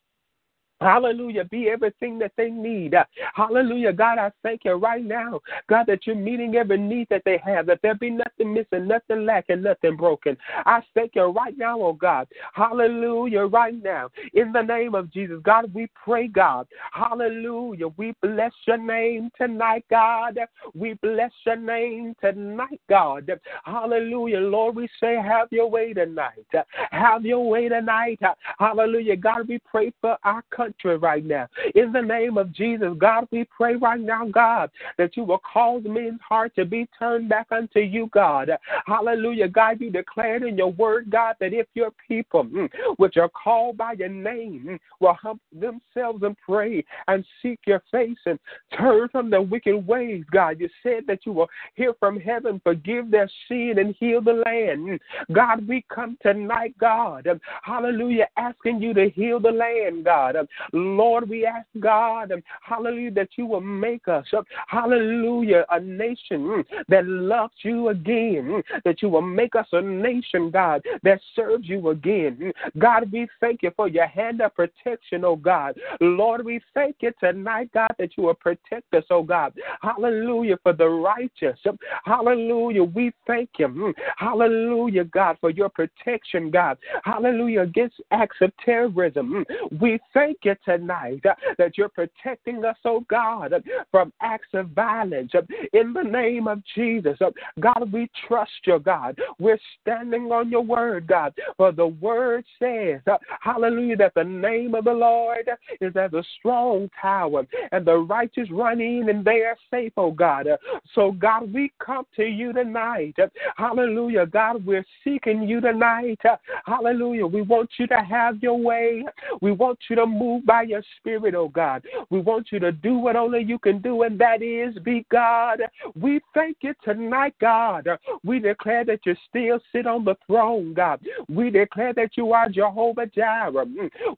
Hallelujah. Be everything that they need. Hallelujah. God, I thank you right now, God, that you're meeting every need that they have, that there be nothing missing, nothing lacking, nothing broken. I thank you right now, oh God. Hallelujah. Right now. In the name of Jesus, God, we pray, God. Hallelujah. We bless your name tonight, God. We bless your name tonight, God. Hallelujah. Lord, we say, have your way tonight. Have your way tonight. Hallelujah. God, we pray for our country right now. In the name of Jesus, God, we pray right now, God, that you will cause men's heart to be turned back unto you, God. Hallelujah. God, you declared in your word, God, that if your people, mm, which are called by your name, mm, will humble themselves and pray and seek your face and turn from their wicked ways, God, you said that you will hear from heaven, forgive their sin, and heal the land. Mm. God, we come tonight, God, hallelujah, asking you to heal the land, God. Lord, we ask God, hallelujah, that you will make us, hallelujah, a nation mm, that loves you again, mm, that you will make us a nation, God, that serves you again. Mm. God, we thank you for your hand of protection, oh God. Lord, we thank you tonight, God, that you will protect us, oh God. Hallelujah, for the righteous. Hallelujah, we thank you. Hallelujah, God, for your protection, God. Hallelujah, against acts of terrorism. We thank you tonight uh, that you're protecting us, oh God, uh, from acts of violence. Uh, in the name of Jesus, uh, God, we trust you, God. We're standing on your word, God. For the word says, uh, hallelujah, that the name of the Lord is as a strong tower, and the righteous run in and they are safe, oh God. So, God, we come to you tonight. Hallelujah, God, we're seeking you tonight. Hallelujah. We want you to have your way. We want you to move by your spirit, oh God. We want you to do what only you can do, and that is be God. We thank you tonight, God. We declare that you still sit on the throne, God. We declare that you are Jehovah Jireh.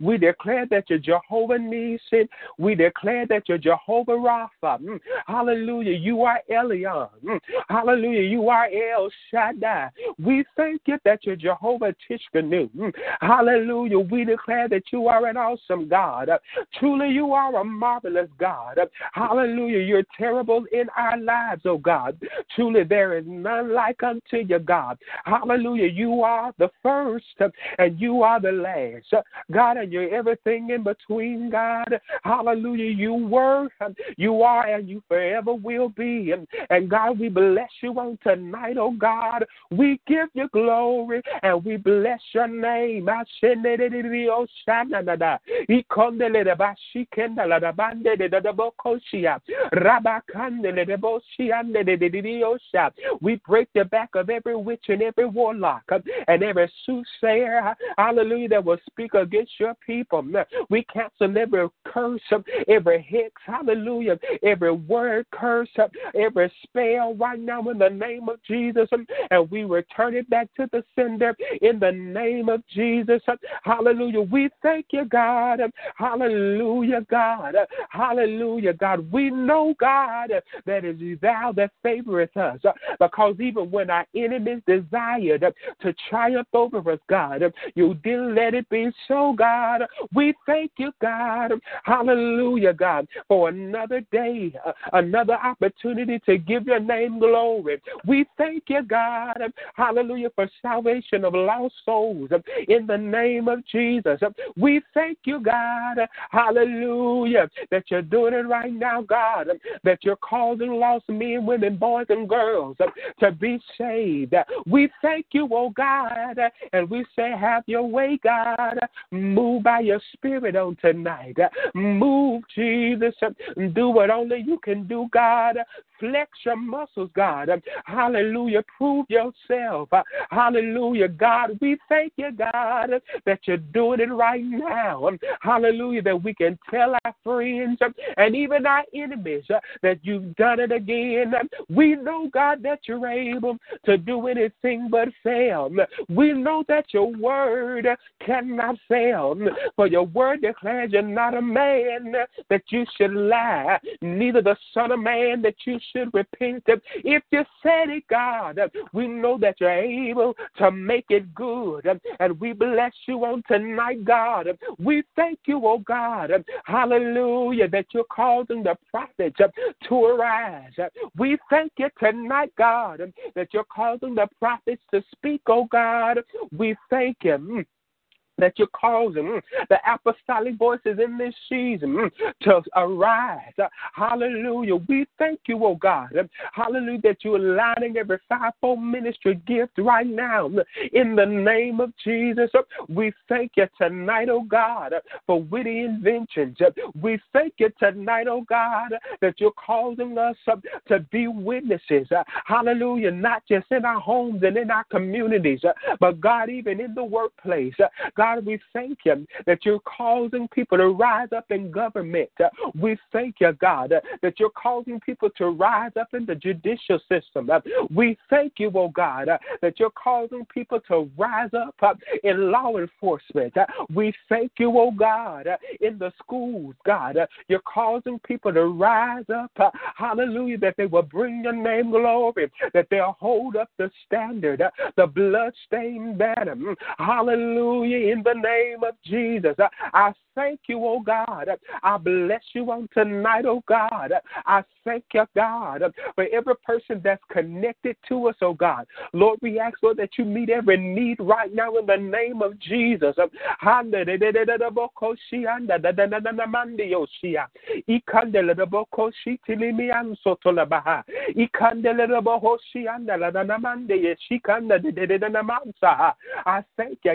We declare that you're Jehovah Nissi. We declare that you're Jehovah Rapha. Hallelujah. You are Elyon. Hallelujah. You are El Shaddai. We thank you that you're Jehovah Tsidkenu. Hallelujah. We declare that you are an awesome God. God. Truly, you are a marvelous God. Hallelujah. You're terrible in our lives, oh God. Truly, there is none like unto you, God. Hallelujah. You are the first and you are the last. God, and you're everything in between, God. Hallelujah. You were, you are, and you forever will be. And, and God, we bless you on tonight, oh God. We give you glory and we bless your name. We break the back of every witch and every warlock um, and every soothsayer, hallelujah, that will speak against your people. Um, we cancel every curse, um, every hex, hallelujah, every word curse, every spell right now in the name of Jesus, and we return it back to the sender in the name of Jesus. Hallelujah. We thank you, God. Hallelujah, God. Hallelujah, God. We know, God, that it is thou that favoreth us. Because even when our enemies desired to triumph over us, God, you didn't let it be so, God. We thank you, God. Hallelujah, God, for another day, another opportunity to give your name glory. We thank you, God. Hallelujah, for salvation of lost souls in the name of Jesus. We thank you, God. Hallelujah, that you're doing it right now, God, that you're causing lost men, women, boys, and girls to be saved. We thank you, oh God, and we say, have your way, God. Move by your spirit on tonight. Move, Jesus. And do what only you can do, God. Flex your muscles, God. Hallelujah. Prove yourself. Hallelujah, God. We thank you, God, that you're doing it right now. Hallelujah, that we can tell our friends and even our enemies that you've done it again. We know, God, that you're able to do anything but fail. We know that your word cannot fail. For your word declares you're not a man that you should lie, neither the Son of Man that you should repent. If you said it, God, we know that you're able to make it good. And we bless you on tonight, God. We thank you, oh God. Hallelujah, that you're causing the prophets to arise. We thank you tonight, God, that you're causing the prophets to speak, oh God. We thank you. Mm that you're causing mm, the apostolic voices in this season mm, to arise. Hallelujah. We thank you, oh God. Hallelujah, that you're aligning every fivefold ministry gift right now. In the name of Jesus, we thank you tonight, oh God, for witty inventions. We thank you tonight, oh God, that you're causing us to be witnesses. Hallelujah, not just in our homes and in our communities, but God, even in the workplace. God, God, we thank you that you're causing people to rise up in government. Uh, we thank you, God, uh, that you're causing people to rise up in the judicial system. Uh, we thank you, oh God, that you're causing people to rise up in law enforcement. We thank you, oh God, in the schools, God. You're causing people to rise up. Hallelujah, that they will bring your name glory, that they'll hold up the standard, the bloodstained banner. Mm, hallelujah in the name of Jesus. I thank you, oh God. I bless you on tonight, oh God. I thank you, God, for every person that's connected to us, oh God. Lord, we ask, Lord, that you meet every need right now in the name of Jesus. I thank you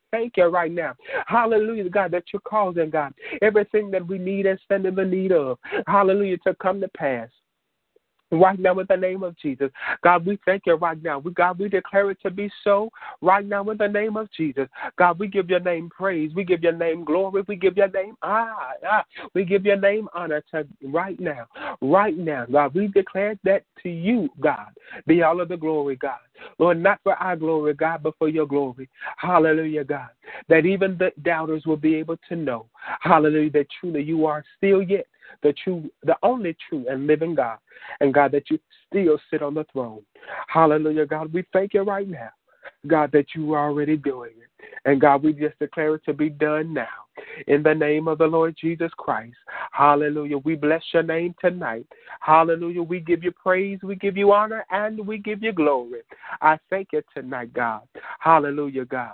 thank you right now. Hallelujah, God, that you're causing, God, everything that we need and stand in the need of. Hallelujah, to come to pass. Right now in the name of Jesus. God, we thank you right now. We, God, we declare it to be so right now in the name of Jesus. God, we give your name praise. We give your name glory. We give your name ah, ah. We give your name honor to right now. Right now, God, we declare that to you, God. Be all of the glory, God. Lord, not for our glory, God, but for your glory. Hallelujah, God. That even the doubters will be able to know, hallelujah, that truly you are still yet the true, the only true and living God. And God, that you still sit on the throne. Hallelujah, God. We thank you right now, God, that you are already doing it. And God, we just declare it to be done now. In the name of the Lord Jesus Christ. Hallelujah. We bless your name tonight. Hallelujah. We give you praise, we give you honor, and we give you glory. I thank you tonight, God. Hallelujah, God.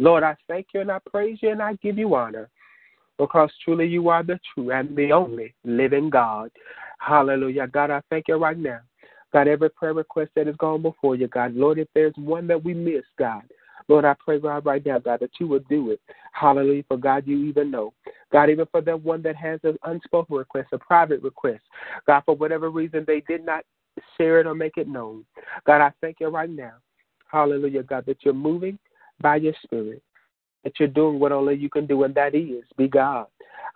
Lord, I thank you and I praise you and I give you honor because truly you are the true and the only living God. Hallelujah. God, I thank you right now. God, every prayer request that has gone before you, God. Lord, if there's one that we missed, God, Lord, I pray, God, right now, God, that you would do it. Hallelujah. For God, you even know. God, even for that one that has an unspoken request, a private request, God, for whatever reason they did not share it or make it known. God, I thank you right now. Hallelujah, God, that you're moving by your spirit, that you're doing what only you can do, and that is be God.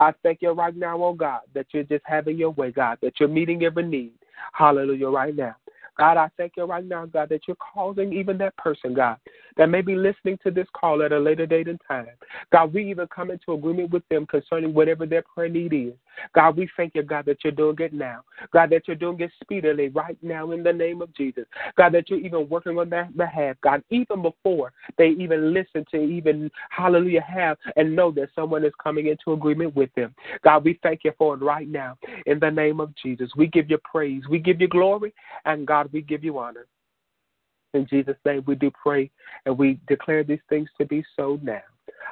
I thank you right now, oh God, that you're just having your way, God, that you're meeting every need. Hallelujah, right now. God, I thank you right now, God, that you're causing even that person, God, that may be listening to this call at a later date and time. God, we even come into agreement with them concerning whatever their prayer need is. God, we thank you, God, that you're doing it now. God, that you're doing it speedily right now in the name of Jesus. God, that you're even working on their behalf, God, even before they even listen to even, hallelujah, have and know that someone is coming into agreement with them. God, we thank you for it right now in the name of Jesus. We give you praise, we give you glory, and God, we give you honor. In Jesus' name, we do pray and we declare these things to be so now.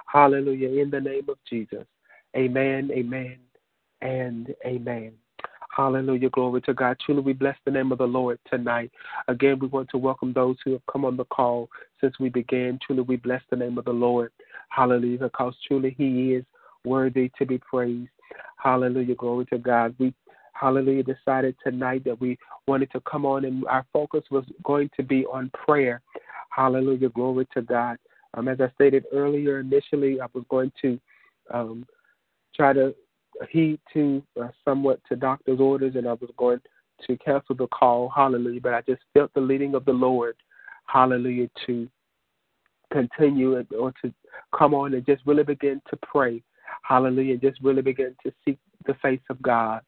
Hallelujah. In the name of Jesus. Amen, amen, and amen. Hallelujah. Glory to God. Truly, we bless the name of the Lord tonight. Again, we want to welcome those who have come on the call since we began. Truly, we bless the name of the Lord. Hallelujah. Because truly, He is worthy to be praised. Hallelujah. Glory to God. We hallelujah, decided tonight that we wanted to come on and our focus was going to be on prayer. Hallelujah, glory to God. Um, as I stated earlier, initially I was going to um, try to heed to uh, somewhat to doctor's orders and I was going to cancel the call. Hallelujah. But I just felt the leading of the Lord. Hallelujah. To continue or to come on and just really begin to pray. Hallelujah. Just really begin to seek the face of God.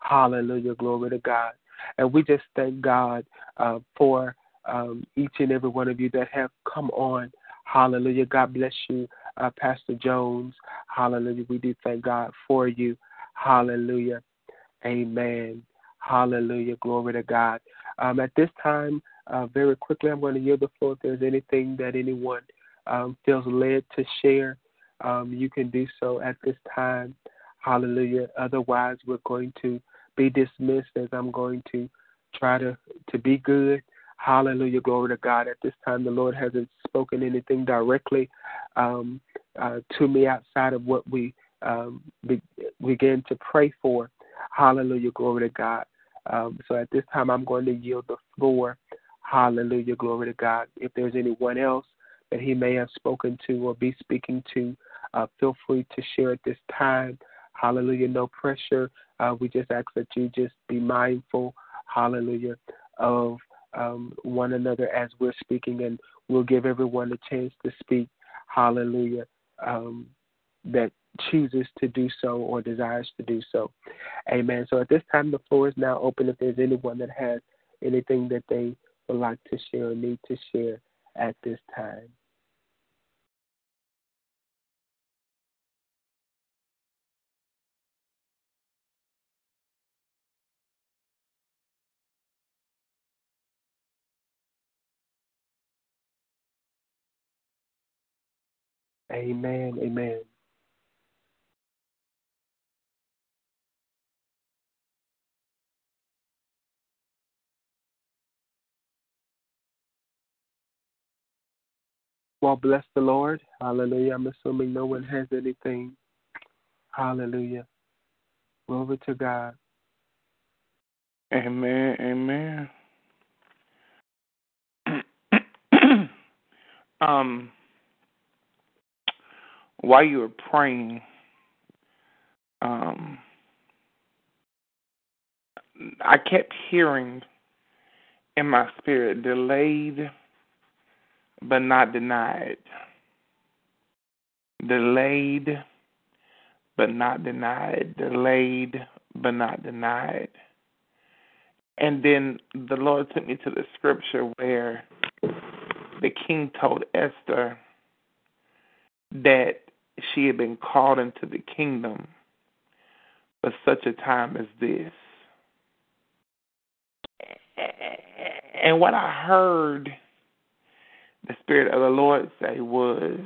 Hallelujah. Glory to God. And we just thank God uh, for um, each and every one of you that have come on. Hallelujah. God bless you, uh, Pastor Jones. Hallelujah. We do thank God for you. Hallelujah. Amen. Hallelujah. Glory to God. Um, at this time, uh, very quickly, I'm going to yield the floor. If there's anything that anyone um, feels led to share, um, you can do so at this time. Hallelujah. Otherwise, we're going to be dismissed as I'm going to try to, to be good. Hallelujah. Glory to God. At this time, the Lord hasn't spoken anything directly um, uh, to me outside of what we um, be, begin to pray for. Hallelujah. Glory to God. Um, so at this time, I'm going to yield the floor. Hallelujah. Glory to God. If there's anyone else that he may have spoken to or be speaking to, uh, feel free to share at this time. Hallelujah. No pressure. Uh, we just ask that you just be mindful, hallelujah, of um, one another as we're speaking, and we'll give everyone a chance to speak, hallelujah, um, that chooses to do so or desires to do so. Amen. So at this time, the floor is now open if there's anyone that has anything that they would like to share or need to share at this time. Amen. Amen. Well, bless the Lord. Hallelujah. I'm assuming no one has anything. Hallelujah. Glory to God. Amen. Amen. um, while you were praying, um, I kept hearing in my spirit delayed but not denied. Delayed but not denied. Delayed but not denied. And then the Lord took me to the scripture where the king told Esther that she had been called into the kingdom for such a time as this. And what I heard the Spirit of the Lord say was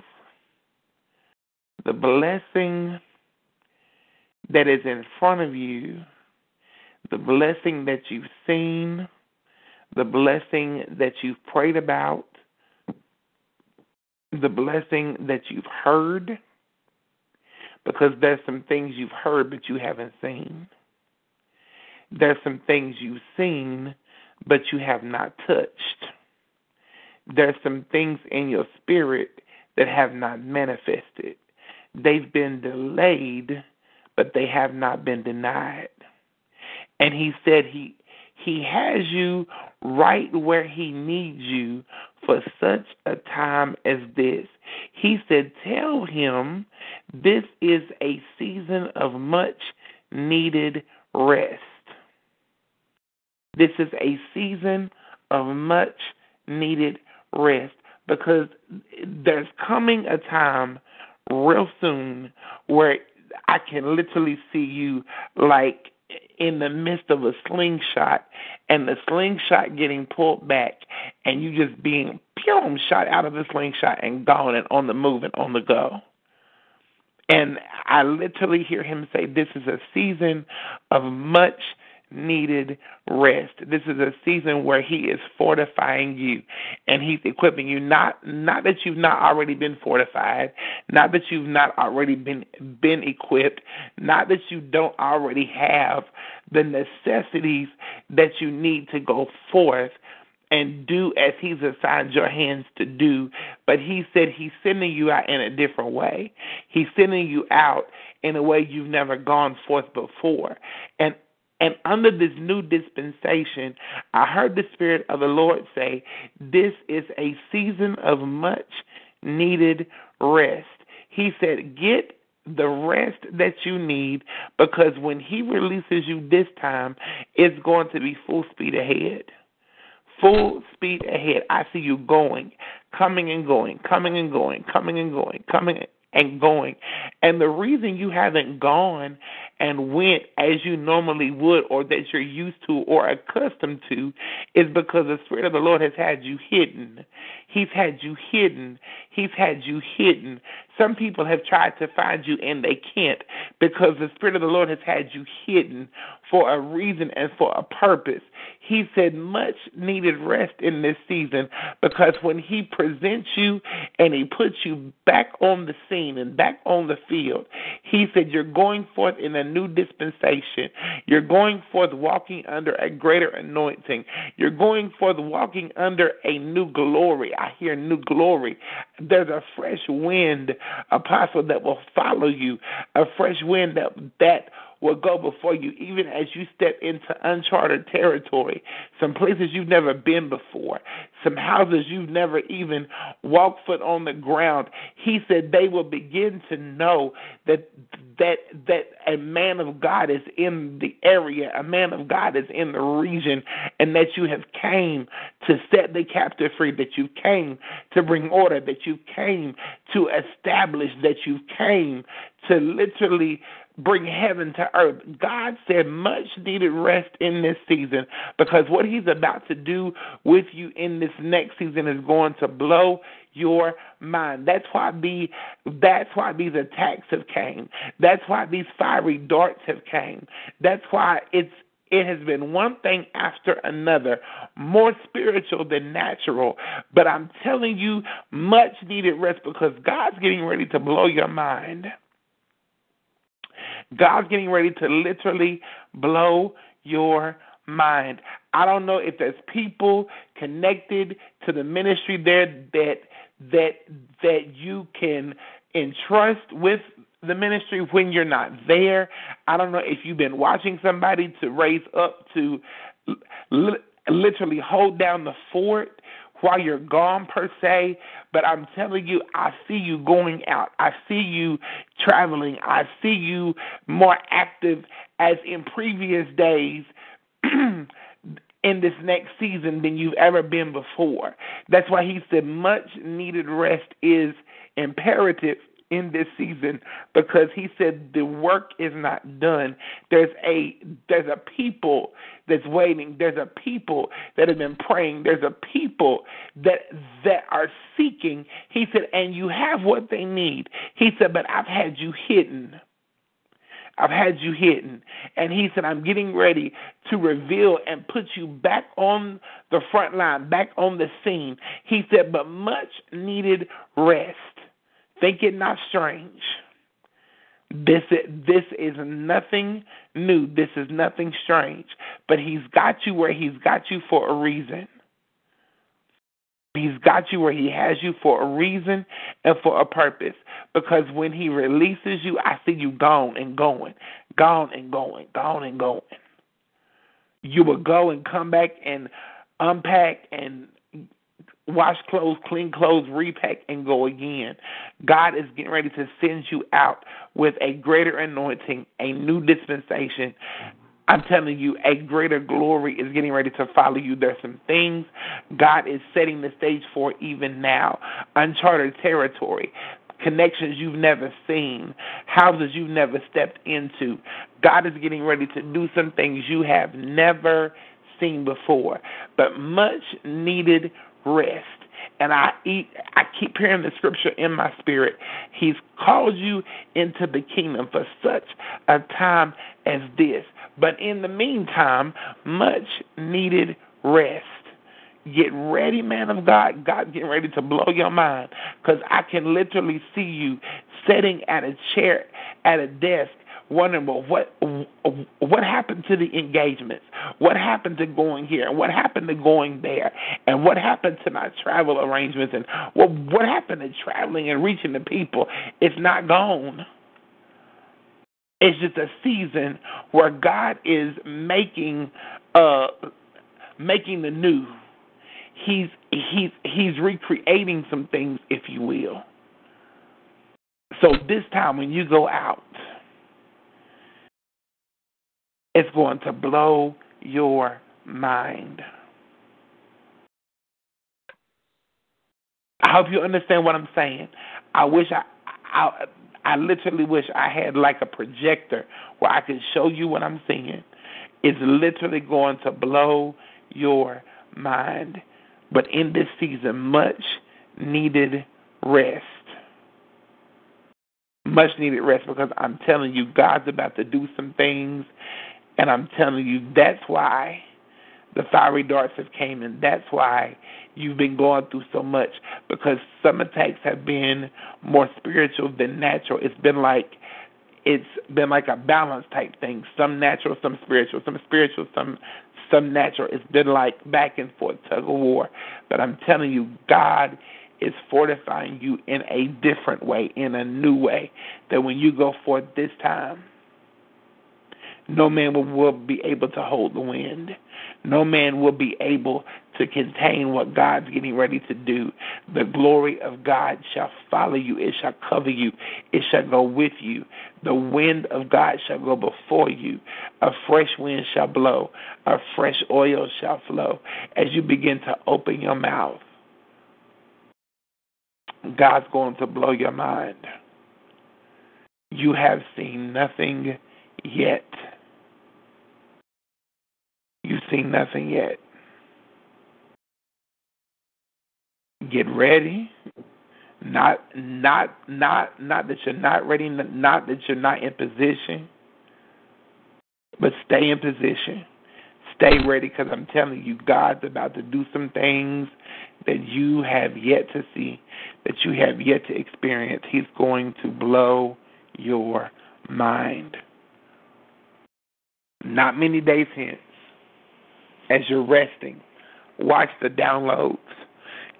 the blessing that is in front of you, the blessing that you've seen, the blessing that you've prayed about, the blessing that you've heard, because there's some things you've heard but you haven't seen. There's some things you've seen but you have not touched. There's some things in your spirit that have not manifested. They've been delayed, but they have not been denied. And he said he he has you right where he needs you for such a time as this. He said, Tell him this is a season of much needed rest. This is a season of much needed rest because there's coming a time real soon where I can literally see you like in the midst of a slingshot and the slingshot getting pulled back and you just being boom, shot out of the slingshot and gone and on the move and on the go. And I literally hear him say, This is a season of much needed rest. This is a season where he is fortifying you and he's equipping you not not that you've not already been fortified, not that you've not already been been equipped, not that you don't already have the necessities that you need to go forth and do as he's assigned your hands to do. But he said he's sending you out in a different way. He's sending you out in a way you've never gone forth before. And and under this new dispensation, I heard the Spirit of the Lord say, This is a season of much needed rest. He said, Get the rest that you need because when He releases you this time, it's going to be full speed ahead. Full speed ahead. I see you going, coming and going, coming and going, coming and going, coming and going. And the reason you haven't gone and went as you normally would or that you're used to or accustomed to is because the Spirit of the Lord has had you hidden. He's had you hidden. He's had you hidden. Some people have tried to find you and they can't because the Spirit of the Lord has had you hidden for a reason and for a purpose. He said, much needed rest in this season because when He presents you and He puts you back on the scene and back on the field, He said, You're going forth in a new dispensation. You're going forth walking under a greater anointing. You're going forth walking under a new glory. I hear new glory. There's a fresh wind, apostle, that will follow you, a fresh wind that that will go before you, even as you step into uncharted territory, some places you've never been before, some houses you've never even walked foot on the ground. He said they will begin to know that that that a man of God is in the area, a man of God is in the region, and that you have came to set the captive free, that you came to bring order, that you came to establish, that you came to literally bring heaven to earth. God said much needed rest in this season because what He's about to do with you in this next season is going to blow your mind. That's why be that's why these attacks have came. That's why these fiery darts have came. That's why it's it has been one thing after another, more spiritual than natural. But I'm telling you, much needed rest because God's getting ready to blow your mind. God's getting ready to literally blow your mind. I don't know if there's people connected to the ministry there that that that you can entrust with the ministry when you're not there. I don't know if you've been watching somebody to raise up to li- literally hold down the fort while you're gone per se, but I'm telling you, I see you going out. I see you traveling. I see you more active as in previous days. in this next season than you've ever been before. That's why he said much needed rest is imperative in this season because he said the work is not done. There's a there's a people that's waiting. There's a people that have been praying. There's a people that that are seeking. He said, and you have what they need. He said, but I've had you hidden. I've had you hidden. And he said, I'm getting ready to reveal and put you back on the front line, back on the scene. He said, but much needed rest. Think it not strange. This this is nothing new. This is nothing strange. But he's got you where he's got you for a reason. He's got you where he has you for a reason and for a purpose. Because when he releases you, I see you gone and going, gone and going, gone and going. You will go and come back and unpack and wash clothes, clean clothes, repack, and go again. God is getting ready to send you out with a greater anointing, a new dispensation. I'm telling you, a greater glory is getting ready to follow you. There's some things God is setting the stage for even now. Uncharted territory, connections you've never seen, houses you've never stepped into. God is getting ready to do some things you have never seen before. But much needed rest. And I eat I keep hearing the scripture in my spirit. He's called you into the kingdom for such a time as this. But in the meantime, much needed rest. Get ready, man of God. God getting ready to blow your mind because I can literally see you sitting at a chair, at a desk, wondering, well, what what happened to the engagements? What happened to going here? And what happened to going there? And what happened to my travel arrangements? And what what happened to traveling and reaching the people? It's not gone. It's just a season where God is making uh making the new. He's he's he's recreating some things, if you will. So this time when you go out, it's going to blow your mind. I hope you understand what I'm saying. I wish I, I, I literally wish I had like a projector where I could show you what I'm seeing. It's literally going to blow your mind. But in this season, much needed rest. Much needed rest because I'm telling you, God's about to do some things and I'm telling you, that's why the fiery darts have came, and that's why you've been going through so much. Because some attacks have been more spiritual than natural. It's been like it's been like a balance type thing. Some natural, some spiritual, some spiritual, some some natural. It's been like back and forth tug of war. But I'm telling you, God is fortifying you in a different way, in a new way. That when you go forth this time no man will, will be able to hold the wind. No man will be able to contain what God's getting ready to do. The glory of God shall follow you, it shall cover you, it shall go with you. The wind of God shall go before you. A fresh wind shall blow, a fresh oil shall flow. As you begin to open your mouth, God's going to blow your mind. You have seen nothing yet. You've seen nothing yet. Get ready. Not not not not that you're not ready, not that you're not in position, but stay in position. Stay ready because I'm telling you, God's about to do some things that you have yet to see, that you have yet to experience. He's going to blow your mind. Not many days hence, as you're resting, watch the downloads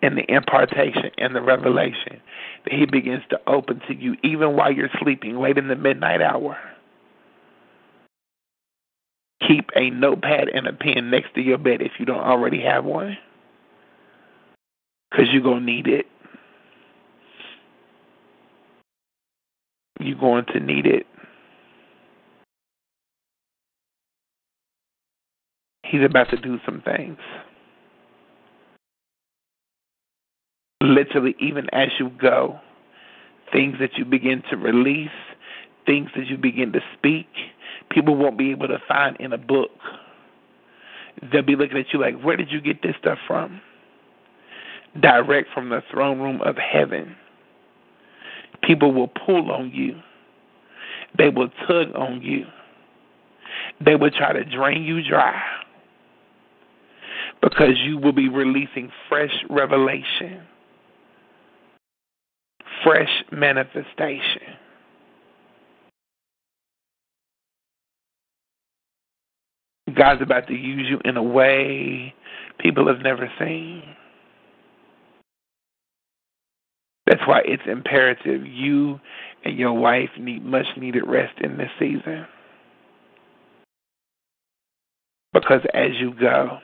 and the impartation and the revelation that He begins to open to you, even while you're sleeping late in the midnight hour. Keep a notepad and a pen next to your bed if you don't already have one, because you're going to need it. You're going to need it. He's about to do some things. Literally, even as you go, things that you begin to release, things that you begin to speak, people won't be able to find in a book. They'll be looking at you like, where did you get this stuff from? Direct from the throne room of heaven. People will pull on you. They will tug on you. They will try to drain you dry because you will be releasing fresh revelation, fresh manifestation. God's about to use you in a way people have never seen. That's why it's imperative you and your wife need much needed rest in this season. Because as you go,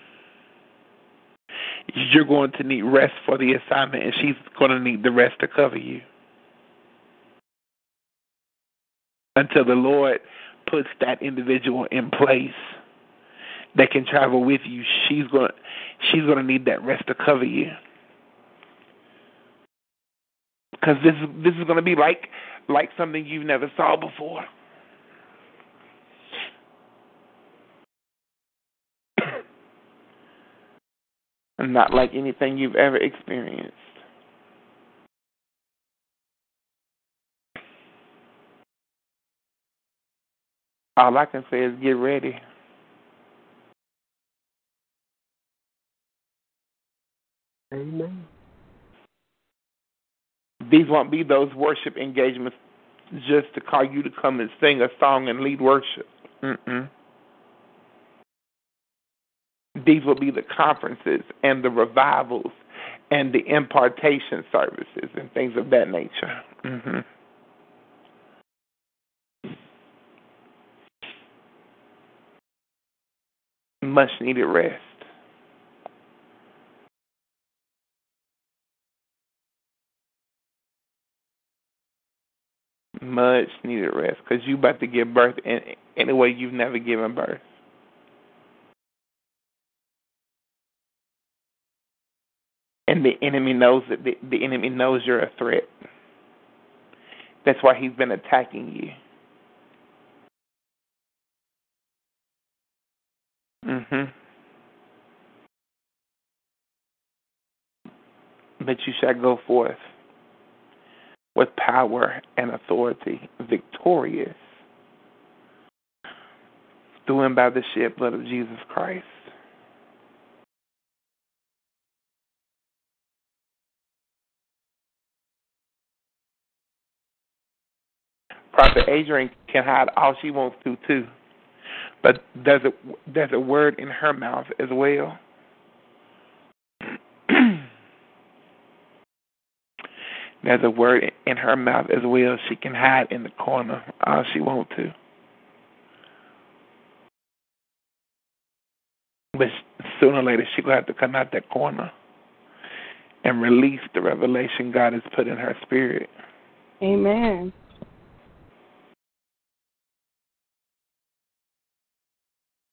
you're going to need rest for the assignment, and she's going to need the rest to cover you. Until the Lord puts that individual in place that can travel with you, she's going to, she's going to need that rest to cover you. Because this this is going to be like like something you've never saw before. And not like anything you've ever experienced. All I can say is get ready. Amen. These won't be those worship engagements just to call you to come and sing a song and lead worship. Mm-mm. These will be the conferences and the revivals and the impartation services and things of that nature. Mm-hmm. Much needed rest. Much needed rest because you about to give birth in, in a way you've never given birth. And the enemy knows that the, the enemy knows you're a threat. That's why he's been attacking you. Mhm. But you shall go forth with power and authority, victorious, through and by the shed blood of Jesus Christ. Prophet Adrian can hide all she wants to too, but there's a there's a word in her mouth as well. there's a word in her mouth as well. She can hide in the corner all she wants to. But sooner or later, she's going to have to come out that corner and release the revelation God has put in her spirit. Amen.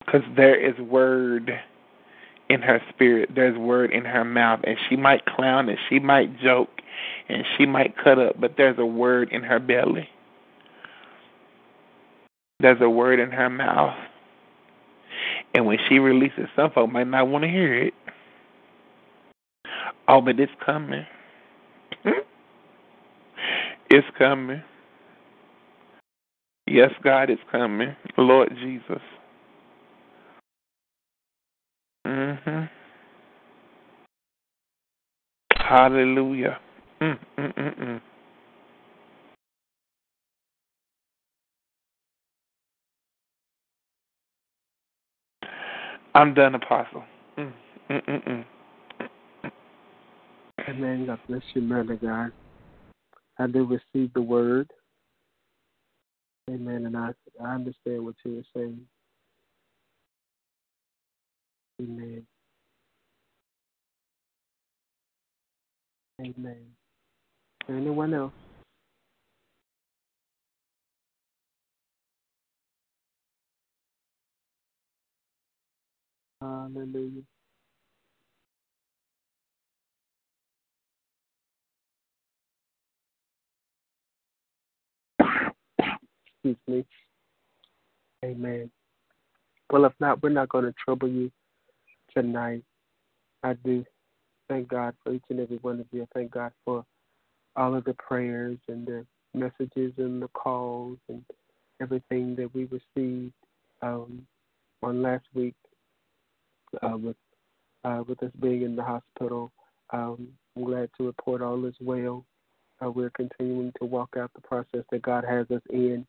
Because there is word in her spirit. There's word in her mouth, and she might clown and she might joke and she might cut up, but there's a word in her belly. There's a word in her mouth. And when she releases, some folk might not want to hear it. Oh, but it's coming. it's coming. Yes, God, it's coming. Lord Jesus. Mhm. Hallelujah. Mm, mm, mm, mm. I'm done, Apostle. Mm, mm, mm, mm. Amen. God bless you, man of God. I do receive the word. Amen. And I, I understand what you were saying. Amen. Amen. Anyone else? Hallelujah. Excuse me. Amen. Well, if not, we're not going to trouble you tonight. I do thank God for each and every one of you. I thank God for all of the prayers and the messages and the calls and everything that we received um, on last week uh, with uh, with us being in the hospital. Um, I'm glad to report all is well. Uh, we're continuing to walk out the process that God has us in.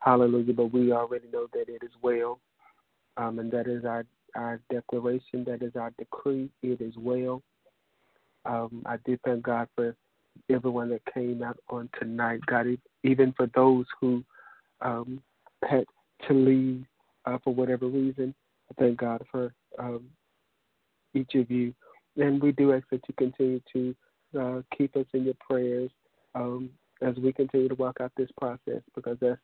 Hallelujah. But we already know that it is well. Um, and that is our, our declaration, that is our decree. It is well. Um, I do thank God for everyone that came out on tonight. God, even for those who um, had to leave uh, for whatever reason, I thank God for um, each of you. And we do ask that you continue to uh, keep us in your prayers um, as we continue to walk out this process because that's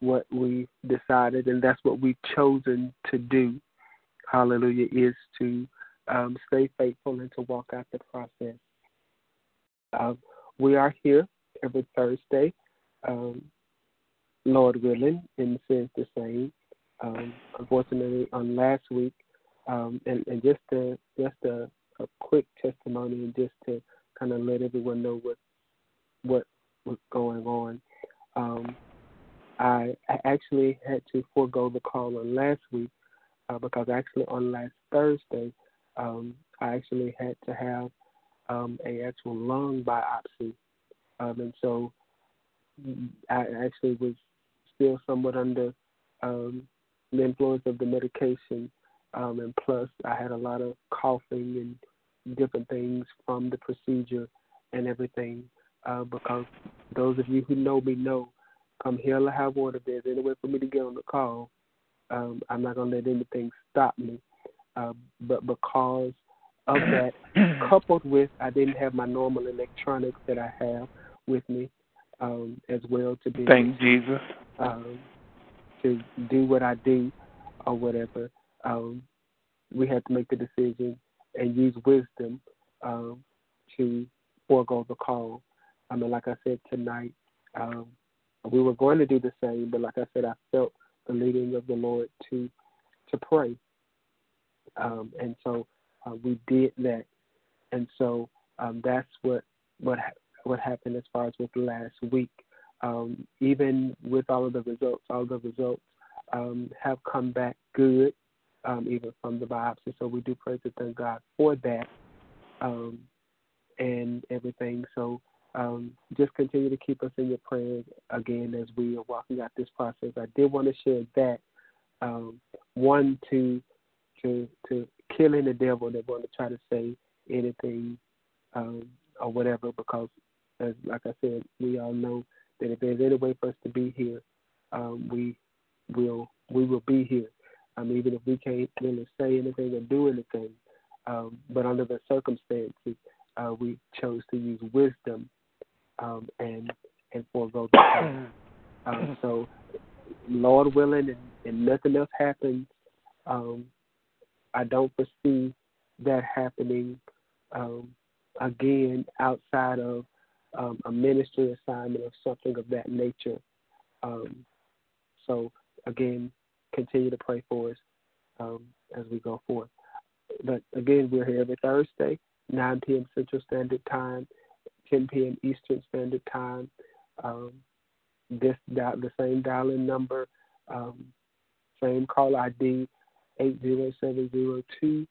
what we decided and that's what we've chosen to do. Hallelujah, is to um, stay faithful and to walk out the process. Um, we are here every Thursday, um, Lord willing, and says the same. Um, unfortunately, on last week, um, and, and just a just a, a quick testimony, and just to kind of let everyone know what what was going on. Um, I, I actually had to forego the call on last week uh, because actually on last Thursday, um, I actually had to have um, a actual lung biopsy, um, and so I actually was still somewhat under um, the influence of the medication, um, and plus I had a lot of coughing and different things from the procedure and everything. Uh, because those of you who know me know, come hell or high water, there's any way for me to get on the call, um, I'm not going to let anything stop me. Uh, but because of that, coupled with I didn't have my normal electronics that I have with me um, as well to be Thank Jesus. um, to do what I do or whatever, um, we had to make the decision and use wisdom um, to forego the call. I mean, like I said tonight, um, we were going to do the same, but like I said, I felt the leading of the Lord to to pray, um, and so uh, we did that, and so um, that's what what ha- what happened as far as with last week. Um, even with all of the results, all the results um, have come back good, um, even from the biopsy. So we do praise and thank God for that um, and everything. So um, just continue to keep us in your prayers again as we are walking out this process. I did want to share that um, one to to to killing the devil that want to try to say anything um, or whatever because as like I said, we all know that if there's any way for us to be here, um, we will we will be here. Um, even if we can't really say anything or do anything, um, but under the circumstances, uh, we chose to use wisdom um, and and forego the. Um, so, Lord willing, and, and nothing else happens, um, I don't foresee that happening um, again outside of um, a ministry assignment or something of that nature. Um, so again, continue to pray for us um, as we go forth. But again, we're here every Thursday, 9 p.m. Central Standard Time, 10 p.m. Eastern Standard Time. Um, this the same dial-in number, um, same call ID, 80702.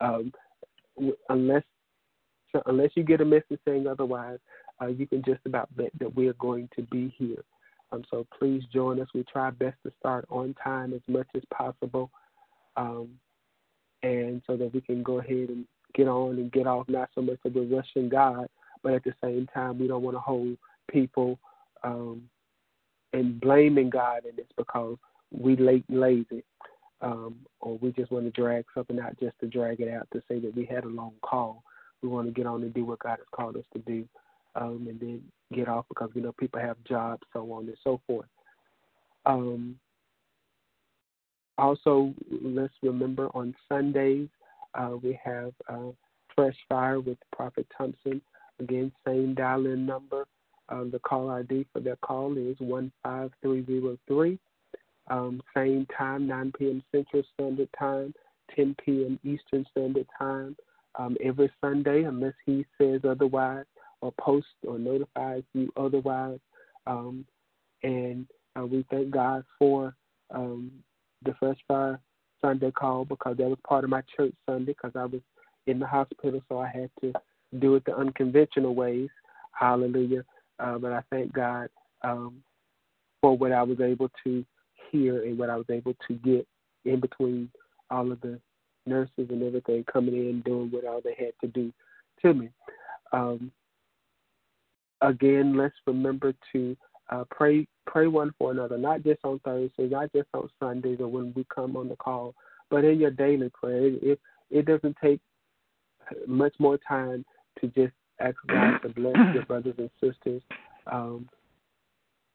Um, unless unless you get a message saying otherwise, uh, you can just about bet that we are going to be here. Um, so please join us. We try best to start on time as much as possible, um, and so that we can go ahead and get on and get off. Not so much of a rushing God, but at the same time, we don't want to hold people um, and blaming God in this because we late and lazy, um, or we just want to drag something out just to drag it out to say that we had a long call. We want to get on and do what God has called us to do, um, and then get off because we know people have jobs, so on and so forth. Um, also, let's remember on Sundays uh, we have uh, Fresh Fire with Prophet Thompson. Again, same dial-in number. Uh, the call ID for that call is one five three zero three. Um, same time, 9 p.m. Central Standard Time, 10 p.m. Eastern Standard Time. Um, every Sunday, unless he says otherwise or posts or notifies you otherwise. Um, and uh, we thank God for um, the Fresh Fire Sunday call because that was part of my church Sunday because I was in the hospital, so I had to do it the unconventional ways. Hallelujah. Uh, but I thank God um, for what I was able to hear and what I was able to get in between all of the nurses and everything coming in doing what all they had to do to me. Um, again, let's remember to uh, pray pray one for another, not just on Thursdays, not just on Sundays or when we come on the call, but in your daily prayer. It, it it doesn't take much more time to just ask God to bless your brothers and sisters. Um,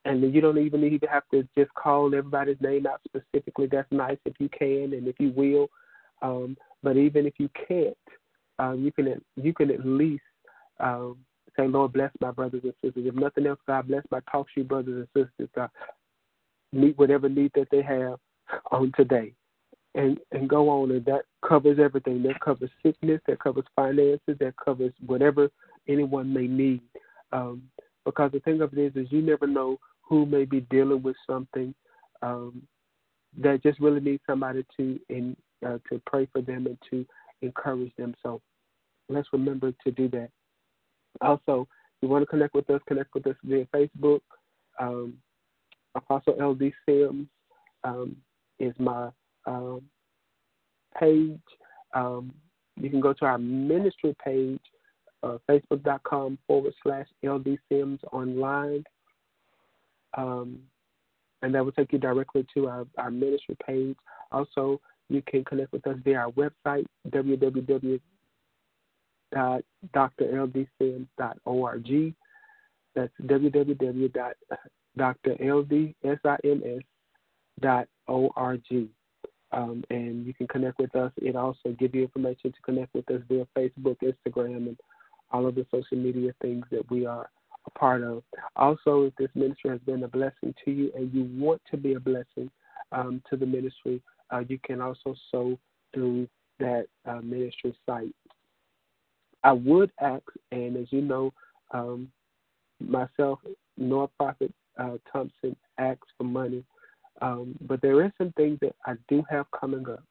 and you don't even need to have to just call everybody's name out specifically. That's nice if you can and if you will. Um, but even if you can't, um, you can you can at least um, say, Lord, bless my brothers and sisters. If nothing else, God bless my talk shoe brothers and sisters. God, meet whatever need that they have on today and and go on and that covers everything that covers sickness that covers finances that covers whatever anyone may need um, because the thing of it is is you never know who may be dealing with something um, that just really needs somebody to in uh, to pray for them and to encourage them so let's remember to do that also you want to connect with us connect with us via facebook um, apostle ld sims um, is my um, page. Um, you can go to our ministry page, uh, facebook.com forward slash LD Sims online. Um, and that will take you directly to our, our ministry page. Also, you can connect with us via our website, www.drldsims.org. That's www.drldsims.org um, and you can connect with us. It also gives you information to connect with us via Facebook, Instagram, and all of the social media things that we are a part of. Also, if this ministry has been a blessing to you and you want to be a blessing um, to the ministry, uh, you can also sow through that uh, ministry site. I would ask, and as you know, um, myself, nor Prophet uh, Thompson, asks for money um, but there is some things that I do have coming up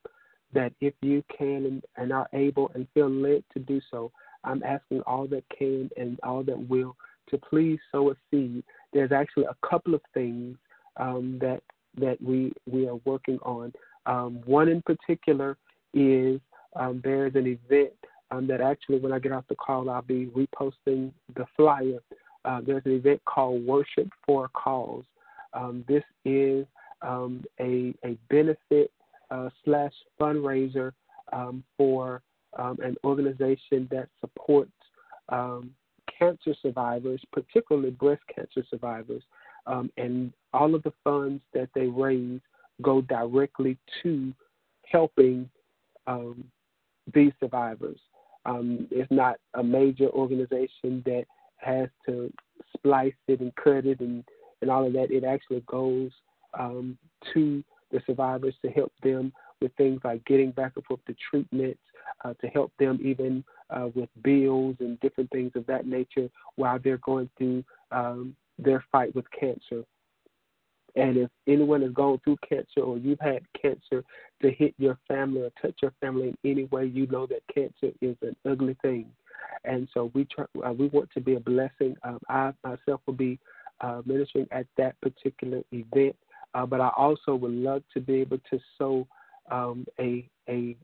that if you can and, and are able and feel led to do so, I'm asking all that can and all that will to please sow a seed. There's actually a couple of things um, that that we we are working on. Um, one in particular is um, there's an event um, that actually, when I get off the call, I'll be reposting the flyer. Uh, there's an event called Worship for a Cause. Um, this is um, a, a benefit uh, slash fundraiser um, for um, an organization that supports um, cancer survivors, particularly breast cancer survivors, and all of the funds that they raise go directly to helping these survivors. It's not a major organization that has to splice it and cut it and, and all of that. It actually goes um, to the survivors to help them with things like getting back and forth to treatments, uh, to help them even uh, with bills and different things of that nature while they're going through um, their fight with cancer. And if anyone has gone through cancer or you've had cancer to hit your family or touch your family in any way, you know that cancer is an ugly thing. And so we try, uh, we want to be a blessing. Um, I myself will be uh, ministering at that particular event, uh, but I also would love to be able to sow um, a a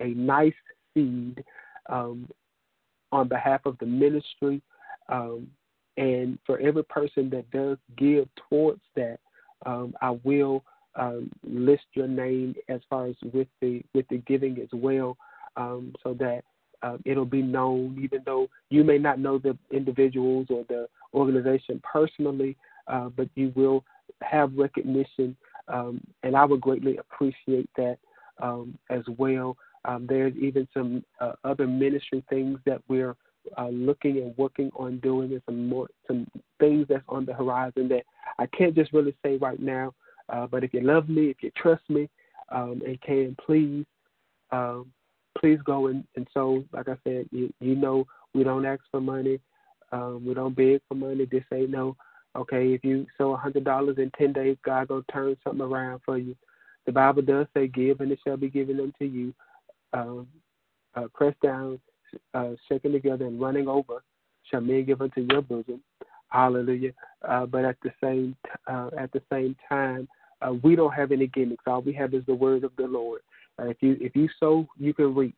a nice seed um, on behalf of the ministry, um, and for every person that does give towards that, um, I will um, list your name as far as with the with the giving as well, um, so that uh, it'll be known. Even though you may not know the individuals or the organization personally, uh, but you will have recognition, um, and I would greatly appreciate that um, as well. There's even some uh, other ministry things that we're uh, looking and working on doing, and some more some things that's on the horizon that I can't just really say right now. Uh, but if you love me, if you trust me, um, and can please, um, please go and, and so like I said, you, you know we don't ask for money, um, we don't beg for money. Just say no. Okay, if you sow a hundred dollars in ten days, God gonna turn something around for you. The Bible does say, "Give, and it shall be given unto you." Um, uh, down, uh, shaken together, and running over, shall men give unto your bosom. Hallelujah. Uh, but at the same uh, at the same time, uh, we don't have any gimmicks. All we have is the word of the Lord. Uh, if you if you sow, you can reap.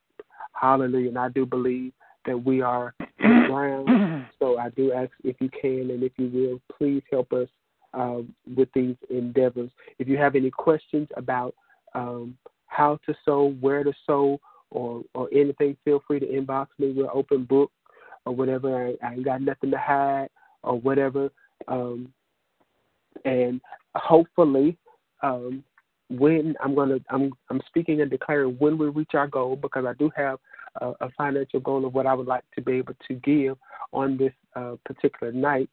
Hallelujah. And I do believe that we are ground. So I do ask if you can and if you will, please help us um, with these endeavors. If you have any questions about um, how to sow, where to sow, or or anything, feel free to inbox me. We're open book or whatever. I, I ain't got nothing to hide or whatever. Um, and hopefully, um, when I'm gonna I'm I'm speaking and declaring when we reach our goal because I do have a, a financial goal of what I would like to be able to give on this uh, particular night,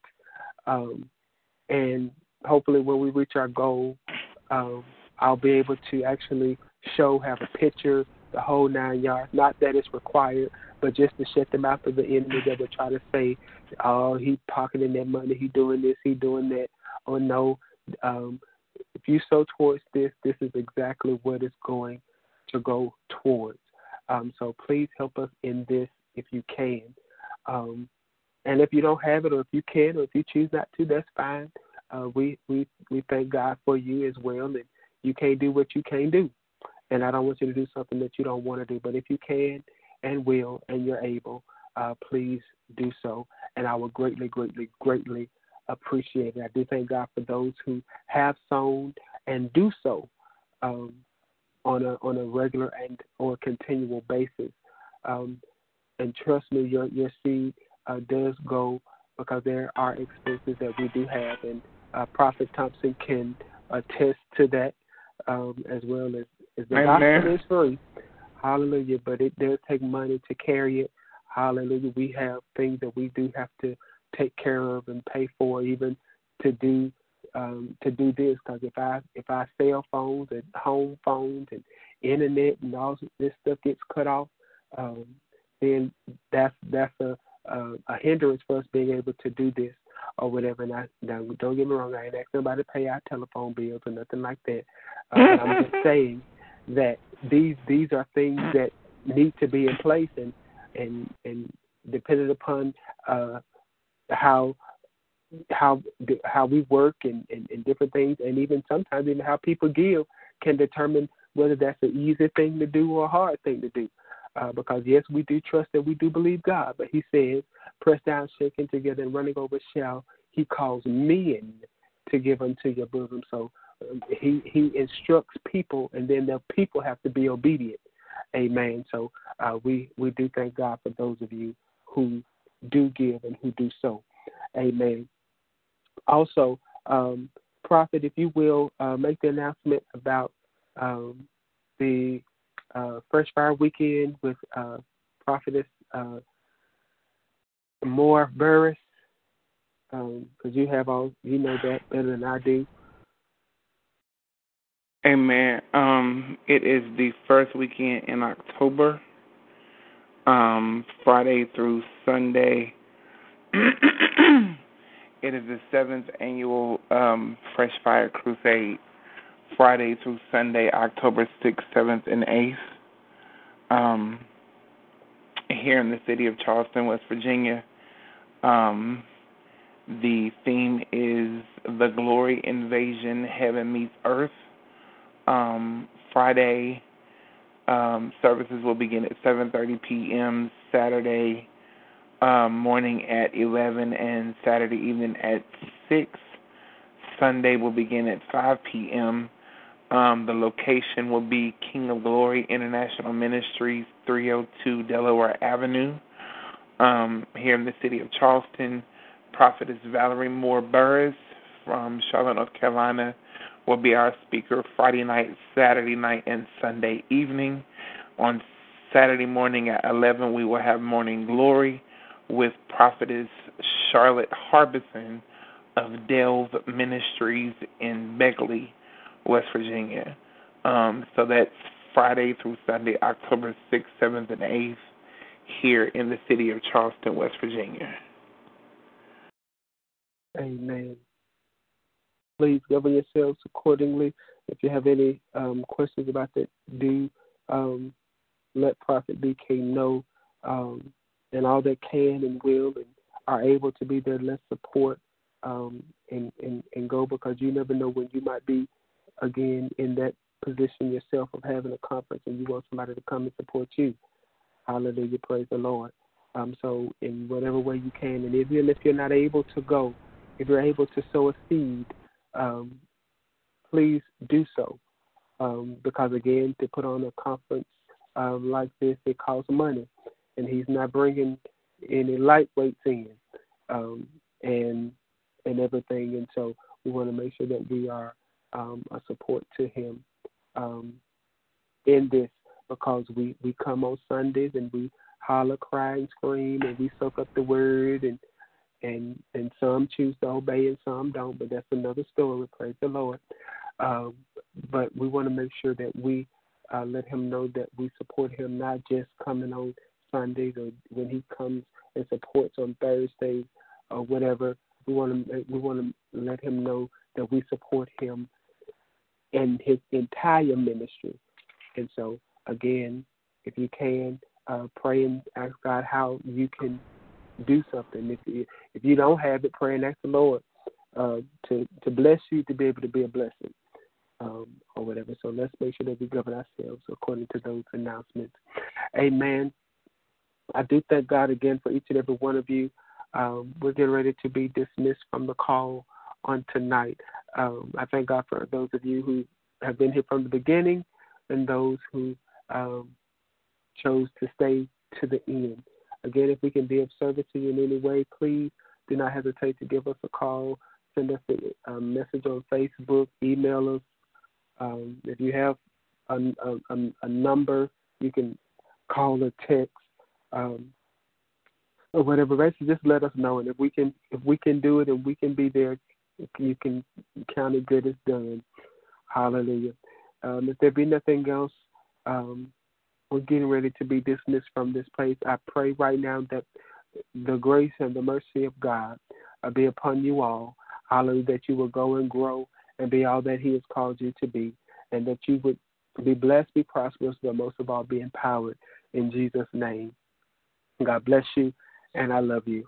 um, and hopefully when we reach our goal, um, I'll be able to actually show have a picture the whole nine yards. Not that it's required, but just to shut the mouth of the enemy that would try to say, "Oh, he pocketing that money, he doing this, he doing that." Oh no, um, if you sow towards this, this is exactly what it's going to go towards. Um, so please help us in this if you can. Um, and if you don't have it, or if you can, or if you choose not to, that's fine. Uh, we we we thank God for you as well, and you can't do what you can't do. And I don't want you to do something that you don't want to do. But if you can and will and you're able, uh, please do so. And I will greatly, greatly, greatly appreciate it. I do thank God for those who have sown and do so um, on a on a regular and or continual basis. Um, and trust me, your your seed uh, does go because there are expenses that we do have, and uh, Prophet Thompson can attest to that um, as well as, the Amen. gospel is free. Hallelujah, but it does take money to carry it. Hallelujah. We have things that we do have to take care of and pay for, even to do um, to do this. Because if I if I cell phones and home phones and internet and all this stuff gets cut off, um, then that's that's a, a a hindrance for us being able to do this or whatever. And I now don't get me wrong, I ain't asking nobody to pay our telephone bills or nothing like that. Uh, I'm just saying that these these are things that need to be in place and and and depending upon uh how how how we work and, and, and different things and even sometimes even how people give can determine whether that's an easy thing to do or a hard thing to do. Uh, because yes, we do trust that we do believe God, but He says, "Press down, shaking together, and running over shall He calls men to give unto your bosom." So He He instructs people, and then the people have to be obedient. Amen. So uh, we we do thank God for those of you who do give and who do so. Amen. Also, um, Prophet, if you will, uh, make the announcement about um, the uh, Fresh Fire Weekend with uh, Prophetess uh, Moore Burris, because um, you have all you know that better than I do. Amen. Um, it is the first weekend in October, um, Friday through Sunday. it is the seventh annual um, Fresh Fire Crusade, Friday through Sunday, October 6th, 7th, and 8th. Um, here in the city of Charleston, West Virginia. Um, the theme is The Glory Invasion Heaven Meets Earth. Um, Friday um, services will begin at 7:30 p.m. Saturday um, morning at 11 and Saturday evening at 6. Sunday will begin at 5 p.m. Um, the location will be King of Glory International Ministries, 302 Delaware Avenue, um, here in the city of Charleston. Prophetess Valerie Moore Burris from Charlotte, North Carolina, will be our speaker Friday night, Saturday night, and Sunday evening. On Saturday morning at 11, we will have Morning Glory with Prophetess Charlotte Harbison of Delve Ministries in Beckley, West Virginia. Um, so that's Friday through Sunday, October 6th, 7th, and 8th, here in the city of Charleston, West Virginia. Amen. Please govern yourselves accordingly. If you have any um, questions about that, do um, let Prophet BK know. Um, and all that can and will and are able to be there, let's support um, and, and, and go because you never know when you might be, again, in that position yourself of having a conference and you want somebody to come and support you. Hallelujah. Praise the Lord. Um, so, in whatever way you can, and even if you're not able to go, if you're able to sow a seed, um, please do so. Um, because again, to put on a conference um, like this, it costs money, and he's not bringing any lightweights in, um, and and everything. And so we want to make sure that we are um, a support to him um, in this because we we come on Sundays and we holler, cry, and scream, and we soak up the word, and and and some choose to obey and some don't. But that's another story. Praise the Lord. Um, but we want to make sure that we uh, let him know that we support him, not just coming on Sundays or when he comes and supports on Thursdays or whatever. We want to we want to let him know that we support him and his entire ministry. And so again, if you can, uh, pray and ask God how you can do something. If you, if you don't have it, pray and ask the Lord uh, to to bless you to be able to be a blessing. Um, or whatever. So let's make sure that we govern ourselves according to those announcements. Amen. I do thank God again for each and every one of you. Um, we're getting ready to be dismissed from the call on tonight. Um, I thank God for those of you who have been here from the beginning and those who um, chose to stay to the end. Again, if we can be of service to you in any way, please do not hesitate to give us a call, send us a, a message on Facebook, email us. Um, if you have a, a, a, number, you can call or text um, or whatever. Basically, just let us know, and if we can, if we can do it, and we can be there, you can count it good as done. Hallelujah. Um, if there be nothing else, um, we're getting ready to be dismissed from this place. I pray right now that the grace and the mercy of God uh, be upon you all. Hallelujah, that you will go and grow and be all that He has called you to be, and that you would be blessed, be prosperous, but most of all, be empowered in Jesus' name. God bless you, and I love you.